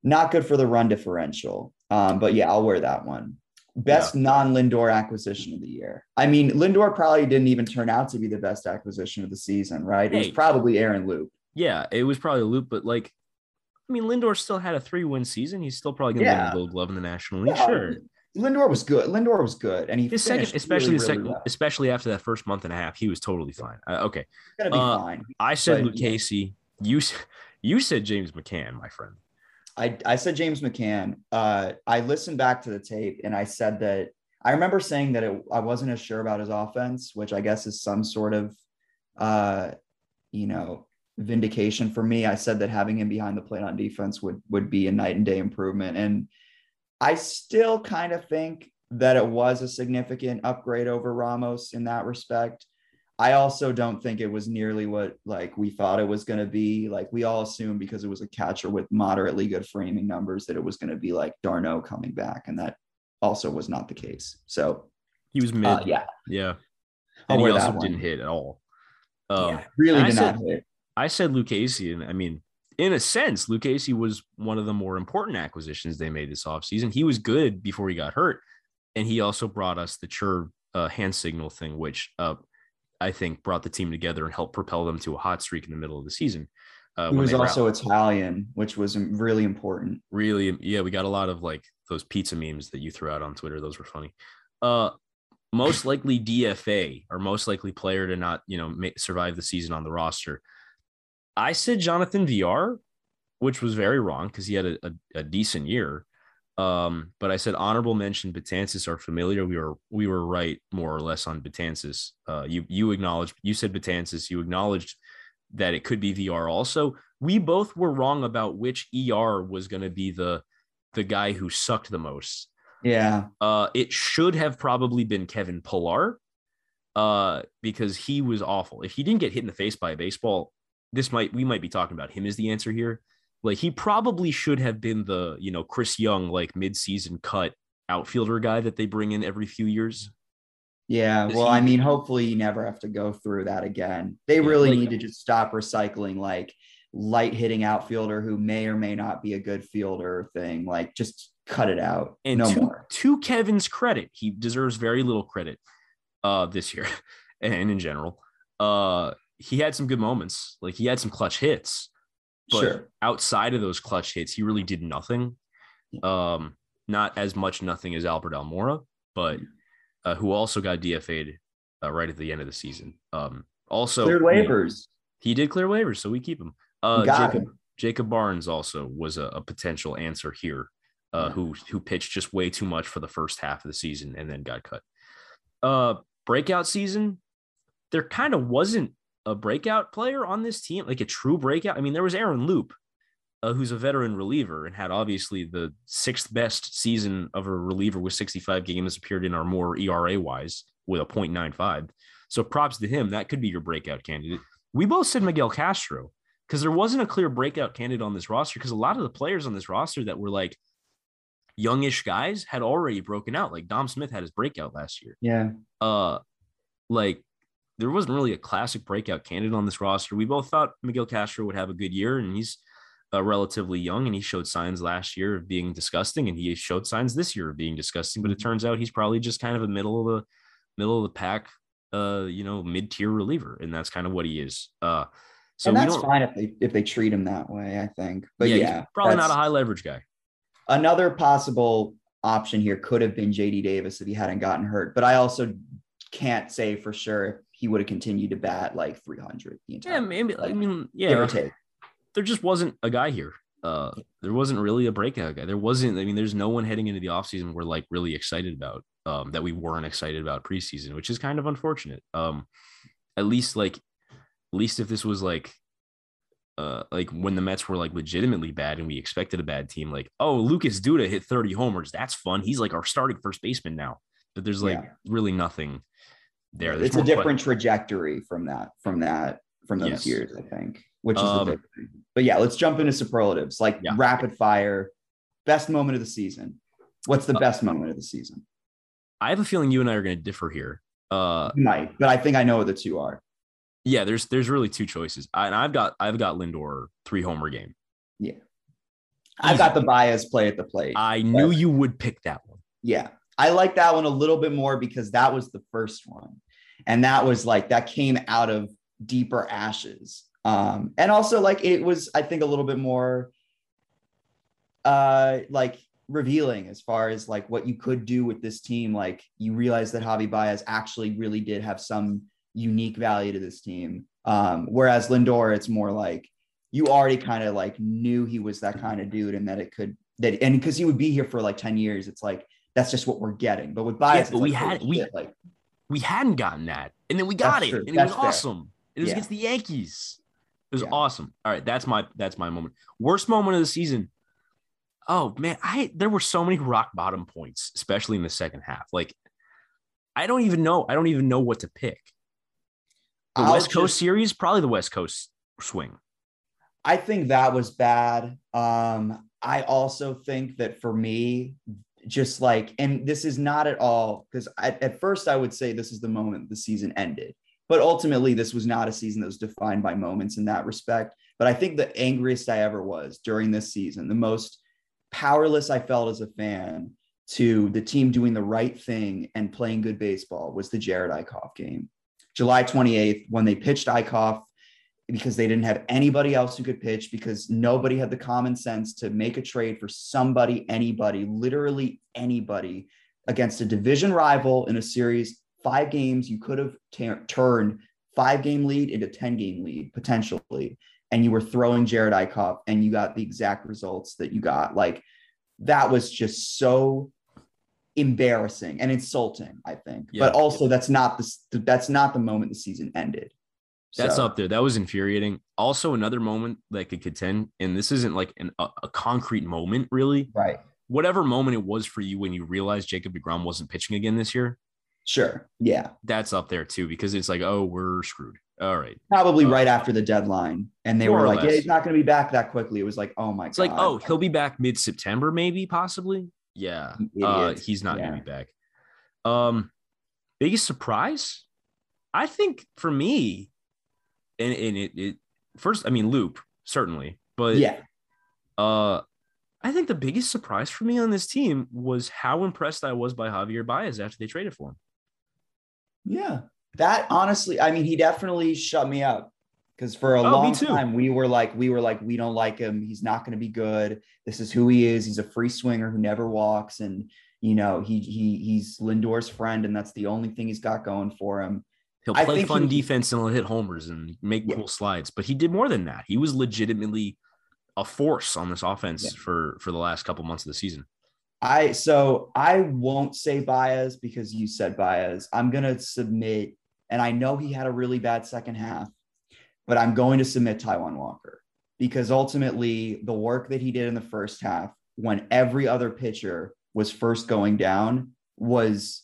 not good for the run differential. Um, but yeah, I'll wear that one. Best yeah. non Lindor acquisition of the year. I mean, Lindor probably didn't even turn out to be the best acquisition of the season, right? Hey, it was probably Aaron Loup. Yeah, it was probably Loup, but like, I mean, Lindor still had a three win season. He's still probably going to yeah. win a gold glove in the National League. Yeah. Sure. Lindor was good. Lindor was good, and he his second, especially really, the second, really well. especially after that first month and a half, he was totally fine. Uh, okay, gonna be uh, fine. I said but, Casey. You you said James McCann, my friend. I I said James McCann. Uh, I listened back to the tape, and I said that I remember saying that it, I wasn't as sure about his offense, which I guess is some sort of, uh, you know, vindication for me. I said that having him behind the plate on defense would would be a night and day improvement, and I still kind of think that it was a significant upgrade over Ramos in that respect. I also don't think it was nearly what like we thought it was going to be. Like we all assumed because it was a catcher with moderately good framing numbers that it was going to be like d'Arnaud coming back, and that also was not the case. So he was mid. Uh, yeah, yeah, and he also didn't hit at all. Um, yeah, really did not said- hit. I said Lucchesi, and I mean, in a sense, Lucchesi was one of the more important acquisitions they made this offseason. He was good before he got hurt, and he also brought us the chur uh, hand signal thing, which uh, I think brought the team together and helped propel them to a hot streak in the middle of the season. Uh, He was also. Italian, which was really important. really, yeah, we got a lot of like those pizza memes that you threw out on Twitter. Those were funny. Uh, most likely DFA or most likely player to not, you know, ma- survive the season on the roster. I said Jonathan Villar, which was very wrong because he had a, a, a decent year. Um, but I said honorable mention Batansis are familiar. We were we were right more or less on Batansis. Uh, you you acknowledged you said Batansis. You acknowledged that it could be Villar. Also, we both were wrong about which ER was going to be the the guy who sucked the most. Yeah, Uh, it should have probably been Kevin Pillar, uh, because he was awful. If he didn't get hit in the face by a baseball, this might we might be talking about him as the answer here. Like he probably should have been the you know Chris Young like mid-season cut outfielder guy that they bring in every few years. yeah. Well, he- I mean, hopefully you never have to go through that again. They really like- need to just stop recycling like light hitting outfielder who may or may not be a good fielder thing. Like, just cut it out. And no to, more. to Kevin's credit, he deserves very little credit uh, this year <laughs> and in general. Uh, he had some good moments. Like he had some clutch hits, but Sure. outside of those clutch hits, he really did nothing. Um, not as much nothing as Albert Almora, but uh, who also got DFA'd uh, right at the end of the season. Um, also Cleared you know, waivers. he did clear waivers, so we keep him. Uh, Jacob, him. Jacob Barnes also was a, a potential answer here, uh, who who pitched just way too much for the first half of the season and then got cut. Uh, breakout season, there kind of wasn't a breakout player on this team, like a true breakout. I mean, there was Aaron Loup, uh, who's a veteran reliever and had obviously the sixth best season of a reliever with 65 games appeared in our more ERA wise with a 0.95. So props to him. That could be your breakout candidate. We both said Miguel Castro because there wasn't a clear breakout candidate on this roster because a lot of the players on this roster that were like youngish guys had already broken out. Like Dom Smith had his breakout last year. Yeah. Uh, like there wasn't really a classic breakout candidate on this roster. We both thought Miguel Castro would have a good year, and he's uh, relatively young, and he showed signs last year of being disgusting, and he showed signs this year of being disgusting. But it turns out he's probably just kind of a middle of the middle of the pack, uh, you know, mid tier reliever, and that's kind of what he is. Uh, so and that's fine if they if they treat him that way, I think. But yeah, yeah, probably not a high leverage guy. another possible option here could have been JD Davis if he hadn't gotten hurt. But I also can't say for sure he would have continued to bat like 300 the entire Yeah, maybe. I like, mean, give or yeah, take. there just wasn't a guy here. Uh, there wasn't really a breakout guy. There wasn't. I mean, there's no one heading into the offseason we're like really excited about. Um, that we weren't excited about preseason, which is kind of unfortunate. Um, at least like, at least if this was like, uh, like when the Mets were like legitimately bad and we expected a bad team, like oh Lucas Duda hit 30 homers, that's fun. He's like our starting first baseman now. But there's like Yeah. really nothing there. There's It's a different trajectory from that, from that, from those Yes. years, I think, which is Um, the big thing. But yeah, let's jump into superlatives like Yeah. rapid fire. Best moment of the season. What's the Uh, best moment of the season? I have a feeling you and I are going to differ here. Uh, You might, but I think I know what the two are. Yeah, there's there's really two choices, I, and I've got I've got Lindor three homer game. Yeah, I've got the Baez play at the plate. I knew you would pick that one. Yeah. I like that one a little bit more because that was the first one. And that was like that came out of deeper ashes. Um, and also like it was, I think, a little bit more uh like revealing as far as like what you could do with this team. Like you realize that Javi Baez actually really did have some unique value to this team. Um, whereas Lindor, it's more like you already kind of like knew he was that kind of dude and that it could that and because he would be here for like 10 years, it's like that's just what we're getting. But with Baez, Yeah, but we like, had- we- shit, like We hadn't gotten that, and then we got it, true. and it was fair. awesome. It was Yeah. against the Yankees. It was Yeah. awesome. All right, that's my that's my moment. Worst moment of the season. Oh man, I there were so many rock bottom points, especially in the second half. Like, I don't even know. I don't even know what to pick. The I'll West Coast series, probably the West Coast swing. I think that was bad. Um, I also think that for me, just like, and this is not at all because at, at first I would say this is the moment the season ended. But ultimately, this was not a season that was defined by moments in that respect. But I think the angriest I ever was during this season, the most powerless I felt as a fan to the team doing the right thing and playing good baseball was the Jerad Eickhoff game. July 28th, when they pitched Eickhoff because they didn't have anybody else who could pitch because nobody had the common sense to make a trade for somebody, anybody, literally anybody against a division rival in a series, five games, you could have t- turned five game lead into 10 game lead potentially. And you were throwing Jerad Eickhoff and you got the exact results that you got. Like that was just so embarrassing and insulting, I think. Yeah. But also that's not the that's not the moment the season ended. That's so. up there. That was infuriating. Also, another moment that could contend, and this isn't like an, a, a, concrete moment, really. Right. Whatever moment it was for you when you realized Jacob DeGrom wasn't pitching again this year. Sure. Yeah. That's up there too, because it's like, oh, we're screwed. All right. Probably uh, right after the deadline. And they were like, yeah, he's not going to be back that quickly. It was like, oh my it's God. It's like, oh, he'll be back mid September, maybe, possibly. Yeah. Uh, he's not yeah. going to be back. Um, biggest surprise? I think for me, and, and it, it first, I mean, Loup certainly, but yeah. Uh, I think the biggest surprise for me on this team was how impressed I was by Javier Baez after they traded for him. Yeah. That honestly, I mean, he definitely shut me up because for a oh, long time we were like, we were like, we don't like him. He's not going to be good. This is who he is. He's a free swinger who never walks, and you know, he he he's Lindor's friend, and that's the only thing he's got going for him. He'll play fun he, defense and he'll hit homers and make yeah. cool slides, but he did more than that. He was legitimately a force on this offense yeah. for for the last couple months of the season. I so I won't say Baez because you said Baez. I'm gonna submit, and I know he had a really bad second half, but I'm going to submit Taijuan Walker because ultimately the work that he did in the first half, when every other pitcher was first going down, was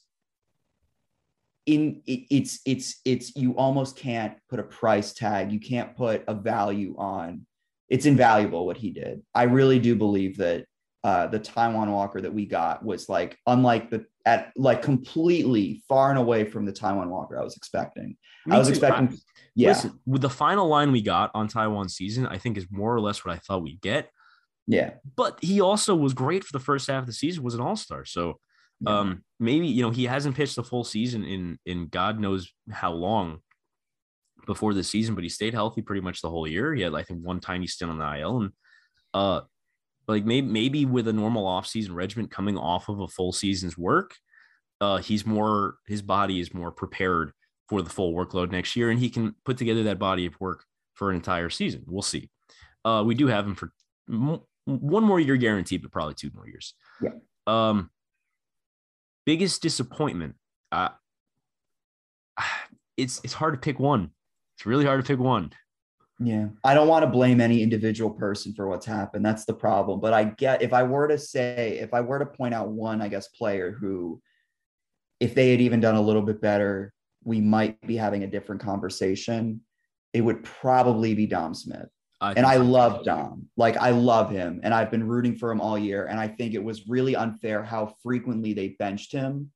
in it, it's it's it's you almost can't put a price tag. You can't put a value on. It's invaluable what he did. I really do believe that uh, the Taijuan Walker that we got was like unlike the at like completely far and away from the Taijuan Walker I was expecting. Me I was too. expecting. I, yeah, listen, with the final line we got on Taijuan season, I think is more or less what I thought we'd get. Yeah, but he also was great for the first half of the season. Was an all star, so yeah. um, maybe you know he hasn't pitched the full season in in God knows how long before the season, but he stayed healthy pretty much the whole year. He had I think one tiny stint on the IL, and uh, like maybe maybe with a normal offseason regiment coming off of a full season's work, uh, he's more his body is more prepared for the full workload next year, and he can put together that body of work for an entire season. We'll see. Uh, we do have him for one more year guaranteed, but probably two more years. Yeah. Um, biggest disappointment. Uh, <sighs> it's it's hard to pick one. It's really hard to pick one. Yeah. I don't want to blame any individual person for what's happened. That's the problem. But I get if I were to say, if I were to point out one, I guess, player who, if they had even done a little bit better, we might be having a different conversation. It would probably be Dom Smith. I and I love Dom. Like I love him. And I've been rooting for him all year. And I think it was really unfair how frequently they benched him.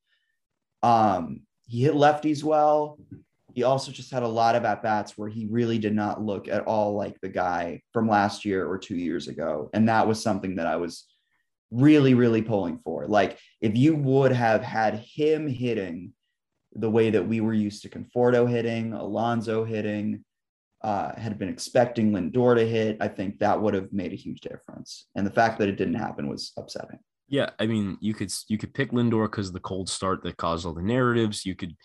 Um, he hit lefties well he also just had a lot of at bats where he really did not look at all like the guy from last year or two years ago. And that was something that I was really, really pulling for. Like, if you would have had him hitting the way that we were used to Conforto hitting, Alonso hitting, uh, had been expecting Lindor to hit, I think that would have made a huge difference. And the fact that it didn't happen was upsetting. Yeah, I mean, you could you could pick Lindor because of the cold start that caused all the narratives. You could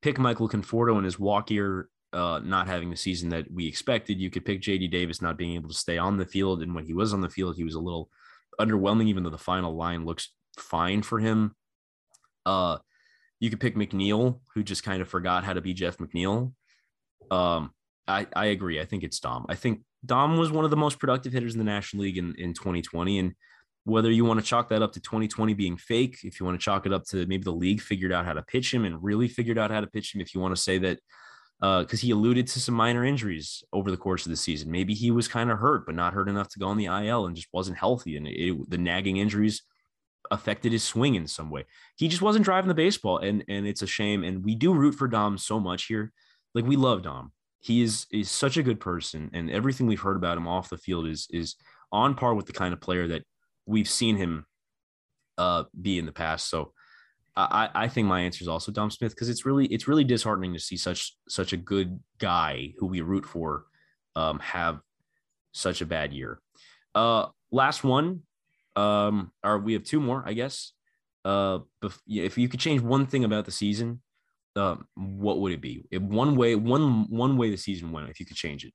pick Michael Conforto and his walk year uh, not having the season that we expected. You could pick JD Davis not being able to stay on the field. And when he was on the field, he was a little underwhelming, even though the final line looks fine for him. Uh, you could pick McNeil, who just kind of forgot how to be Jeff McNeil. Um, I, I agree. I think it's Dom. I think Dom was one of the most productive hitters in the National League in, in 2020. And whether you want to chalk that up to 2020 being fake, if you want to chalk it up to maybe the league figured out how to pitch him and really figured out how to pitch him, if you want to say that, because uh, he alluded to some minor injuries over the course of the season. Maybe he was kind of hurt, but not hurt enough to go on the IL and just wasn't healthy. And it, the nagging injuries affected his swing in some way. He just wasn't driving the baseball. And, and it's a shame. And we do root for Dom so much here like we love Dom. He is is such a good person, and everything we've heard about him off the field is is on par with the kind of player that we've seen him uh, be in the past. So I, I think my answer is also Dom Smith because it's really it's really disheartening to see such such a good guy who we root for um, have such a bad year. Uh, last one, um, or we have two more, I guess. Uh, if you could change one thing about the season, uh, what would it be? If one way, one one way the season went, if you could change it.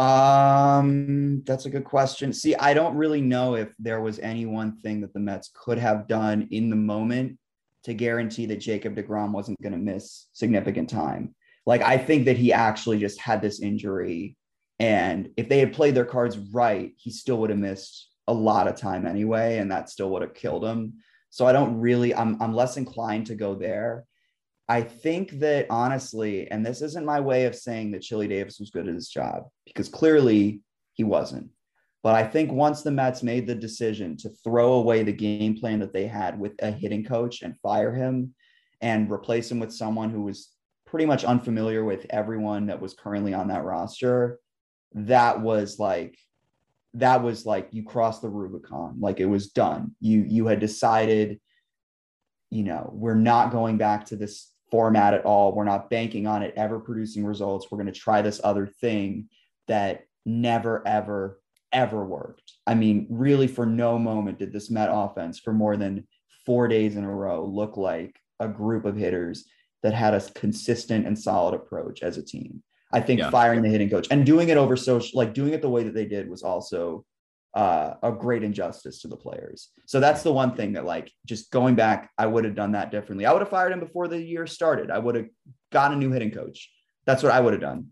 Um, that's a good question. See, I don't really know if there was any one thing that the Mets could have done in the moment to guarantee that Jacob DeGrom wasn't going to miss significant time. Like, I think that he actually just had this injury. And if they had played their cards right, he still would have missed a lot of time anyway. And that still would have killed him. So I don't really, I'm, I'm less inclined to go there. I think that honestly, and this isn't my way of saying that Chili Davis was good at his job because clearly he wasn't. But I think once the Mets made the decision to throw away the game plan that they had with a hitting coach and fire him and replace him with someone who was pretty much unfamiliar with everyone that was currently on that roster, that was like that was like you crossed the Rubicon. Like it was done. You you had decided, you know, we're not going back to this format at all. We're not banking on it ever producing results. We're going to try this other thing that never, ever, ever worked. I mean, really, for no moment did this Met offense for more than four days in a row look like a group of hitters that had a consistent and solid approach as a team. I think yeah. firing the hitting coach and doing it over social, like doing it the way that they did was also uh, a great injustice to the players. So that's the one thing that, like, just going back, I would have done that differently. I would have fired him before the year started. I would have got a new hitting coach. That's what I would have done.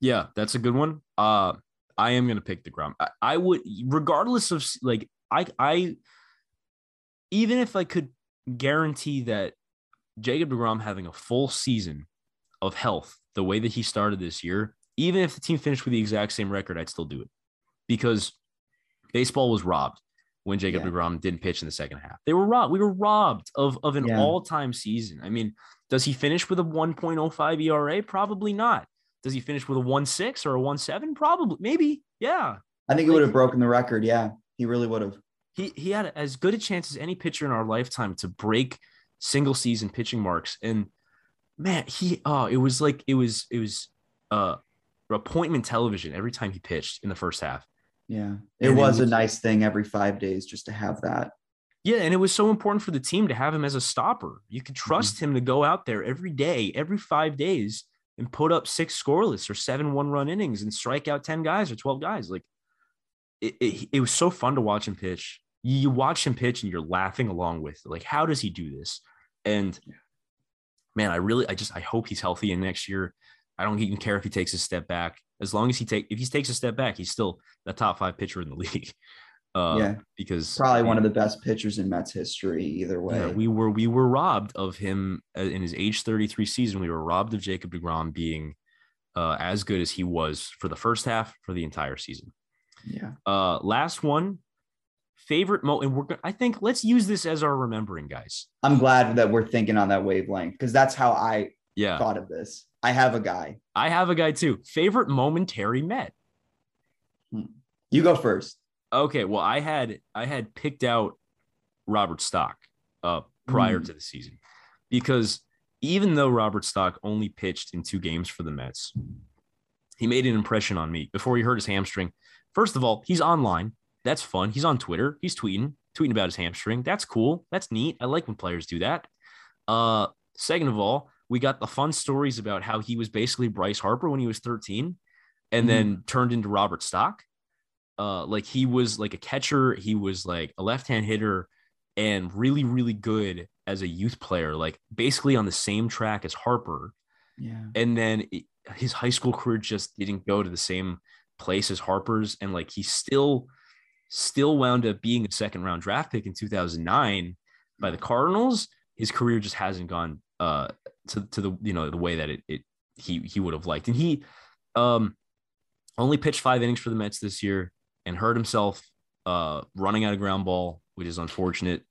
Yeah, that's a good one. Uh, I am gonna pick DeGrom. I, I would, regardless of like, I, I, even if I could guarantee that Jacob DeGrom having a full season of health, the way that he started this year, even if the team finished with the exact same record, I'd still do it because baseball was robbed when Jacob yeah. DeGrom didn't pitch in the second half. They were robbed. We were robbed of, of an yeah. all-time season. I mean, does he finish with a 1.05 ERA? Probably not. Does he finish with a 1.6 or a 1.7? Probably. Maybe. Yeah. I think he would have broken the record. Yeah. He really would have. He he had as good a chance as any pitcher in our lifetime to break single season pitching marks. And man, he oh, it was like it was it was uh appointment television every time he pitched in the first half. Yeah. It was, it was a nice thing every five days just to have that. Yeah, and it was so important for the team to have him as a stopper. You could trust mm-hmm. him to go out there every day, every five days, and put up six scoreless or seven one run innings and strike out 10 guys or 12 guys. Like it, it, it was so fun to watch him pitch. You, you watch him pitch and you're laughing along with like, how does he do this? And man, I really, I just, I hope he's healthy in next year. I don't even care if he takes a step back. As long as he take if he takes a step back, he's still the top five pitcher in the <laughs> league. Uh, yeah, because probably one of the best pitchers in Mets history. Either way, yeah, we were we were robbed of him uh, in his age 33 season. We were robbed of Jacob Degrom being uh, as good as he was for the first half for the entire season. Yeah. Uh, last one, favorite moment. and we're I think let's use this as our remembering, guys. I'm glad that we're thinking on that wavelength because that's how I yeah thought of this. I have a guy. I have a guy too. Favorite momentary Met. Hmm. You go first. Okay. Well, I had I had picked out Robert Stock uh, prior mm. to the season because even though Robert Stock only pitched in two games for the Mets, he made an impression on me before he hurt his hamstring. First of all, he's online. That's fun. He's on Twitter. He's tweeting, tweeting about his hamstring. That's cool. That's neat. I like when players do that. Uh, second of all, we got the fun stories about how he was basically Bryce Harper when he was 13 and mm then turned into Robert Stock. Uh, like he was like a catcher, he was like a left-hand hitter and really, really good as a youth player, like basically on the same track as Harper. Yeah. And then it, his high school career just didn't go to the same place as Harper's. And like he still, still wound up being a second round draft pick in 2009 by the Cardinals. His career just hasn't gone uh, to, to the you know the way that it, it he he would have liked. And he um only pitched five innings for the Mets this year and hurt himself uh running out of ground ball, which is unfortunate.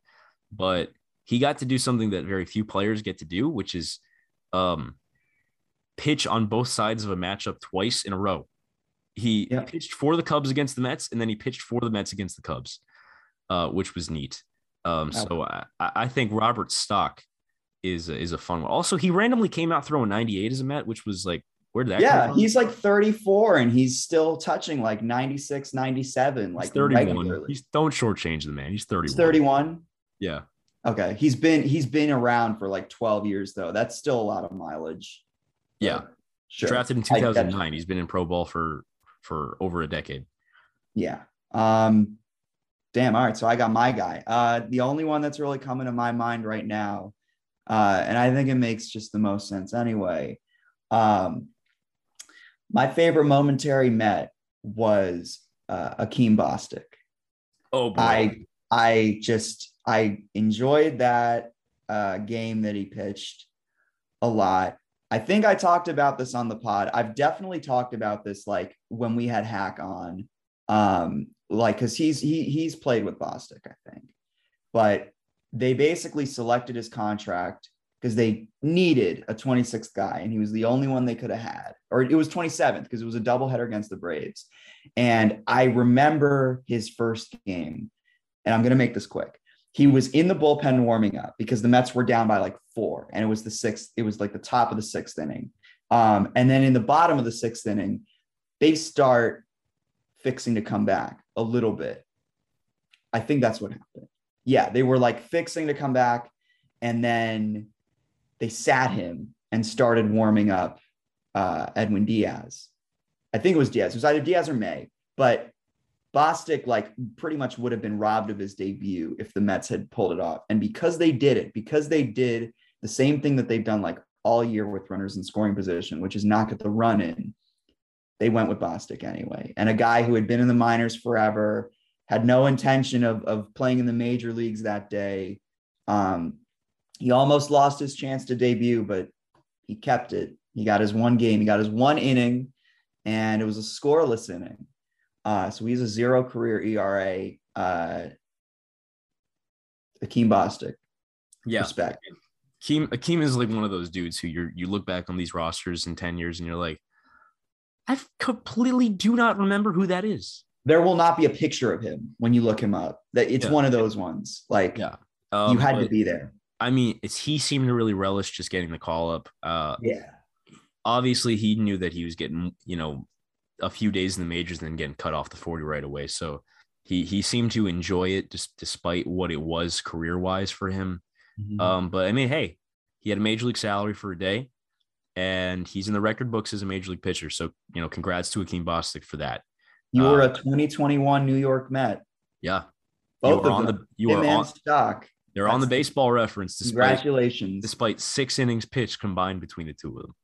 But he got to do something that very few players get to do, which is um, pitch on both sides of a matchup twice in a row. He pitched for the Cubs against the Mets, and then he pitched for the Mets against the Cubs, uh, which was neat. Um, Wow. so I, I think Robert Stock is a, is a fun one. Also, he randomly came out throwing 98 as a Met, which was like, where did that come Yeah, he's like 34 and he's still touching like 96, 97, like He's 31. regularly. He's don't shortchange the man. He's 31. He's 31. Yeah. Okay. He's been he's been around for like 12 years though. That's still a lot of mileage. Yeah. Sure. Drafted in 2009. He's been in pro ball for for over a decade. Yeah. Um damn. All right. So I got my guy. Uh the only one that's really coming to my mind right now, uh, and I think it makes just the most sense anyway. Um my favorite momentary Met was uh Akeem Bostic. Oh boy. I I just I enjoyed that uh, game that he pitched a lot. I think I talked about this on the pod. I've definitely talked about this like when we had Hack on, um, like because he's he he's played with Bostic, I think, but they basically selected his contract because they needed a 26th guy, and he was the only one they could have had, or it was 27th because it was a doubleheader against the Braves. And I remember his first game, and I'm going to make this quick. He was in the bullpen warming up because the Mets were down by like four, and it was the sixth. It was like the top of the sixth inning, um, and then in the bottom of the sixth inning, they start fixing to come back a little bit. I think that's what happened. Yeah, they were like fixing to come back, and then they sat him and started warming up uh, Edwin Diaz. I think it was Diaz. It was either Diaz or May, but Bostic like pretty much would have been robbed of his debut if the Mets had pulled it off. And because they did it, because they did the same thing that they've done like all year with runners in scoring position, which is not get the run in, they went with Bostic anyway. And a guy who had been in the minors forever, had no intention of, of playing in the major leagues that day. Um, he almost lost his chance to debut, but he kept it. He got his one game, he got his one inning, and it was a scoreless inning. Uh, so he's a zero career ERA. Uh, Akeem Bostic, yeah. respect. Akeem, Akeem is like one of those dudes who you you look back on these rosters in 10 years and you're like, I completely do not remember who that is. There will not be a picture of him when you look him up. That it's Yeah. one of those ones. Like Yeah. you Um, had to be there. I mean, it's he seemed to really relish just getting the call up. Uh, Yeah. obviously he knew that he was getting, you know, a few days in the majors and then getting cut off the 40 right away. So he he seemed to enjoy it just despite what it was career wise for him. Mhm. Um, but I mean, hey, he had a major league salary for a day, and he's in the record books as a major league pitcher. So you know, congrats to Akeem Bostic for that. you were uh, a 2021 New York Met. Yeah, Both you are of on them. the you Him are on stock. they're on the baseball reference despite Congratulations. despite six innings pitched combined between the two of them,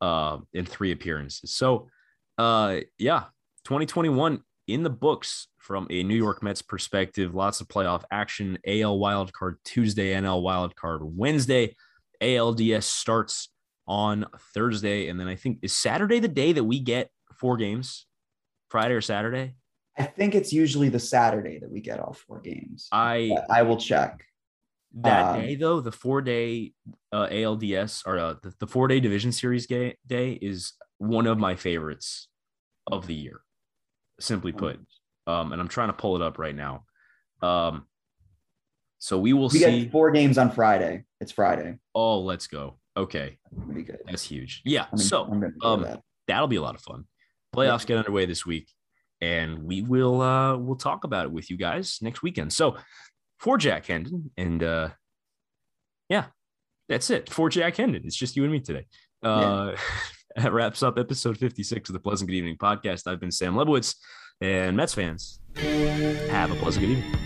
uh, in three appearances. So, uh, yeah, 2021 in the books from a New York Mets perspective. Lots of playoff action. AL wildcard Tuesday, NL wildcard Wednesday. ALDS starts on Thursday, and then I think is Saturday the day that we get four games. Friday or Saturday. I think it's usually the Saturday that we get all four games. I But I will check. that Um, day though the four day uh, ALDS or uh, the, the four day division series ga- day is one of my favorites of the year. Simply put, um, and I'm trying to pull it up right now. Um, so we will We see. get four games on Friday. It's Friday. oh, let's go. Okay, be good. that's huge. Yeah. I'm, so I'm um, that. that'll be a lot of fun. Playoffs get underway this week, and we will uh we'll talk about it with you guys next weekend. So for Jack Hendon, and uh yeah, that's it. For Jack Hendon. It's just you and me today. Uh <laughs> That wraps up episode 56 of the Pleasant Good Evening podcast. I've been Sam Lebowitz, and Mets fans, have a pleasant good evening.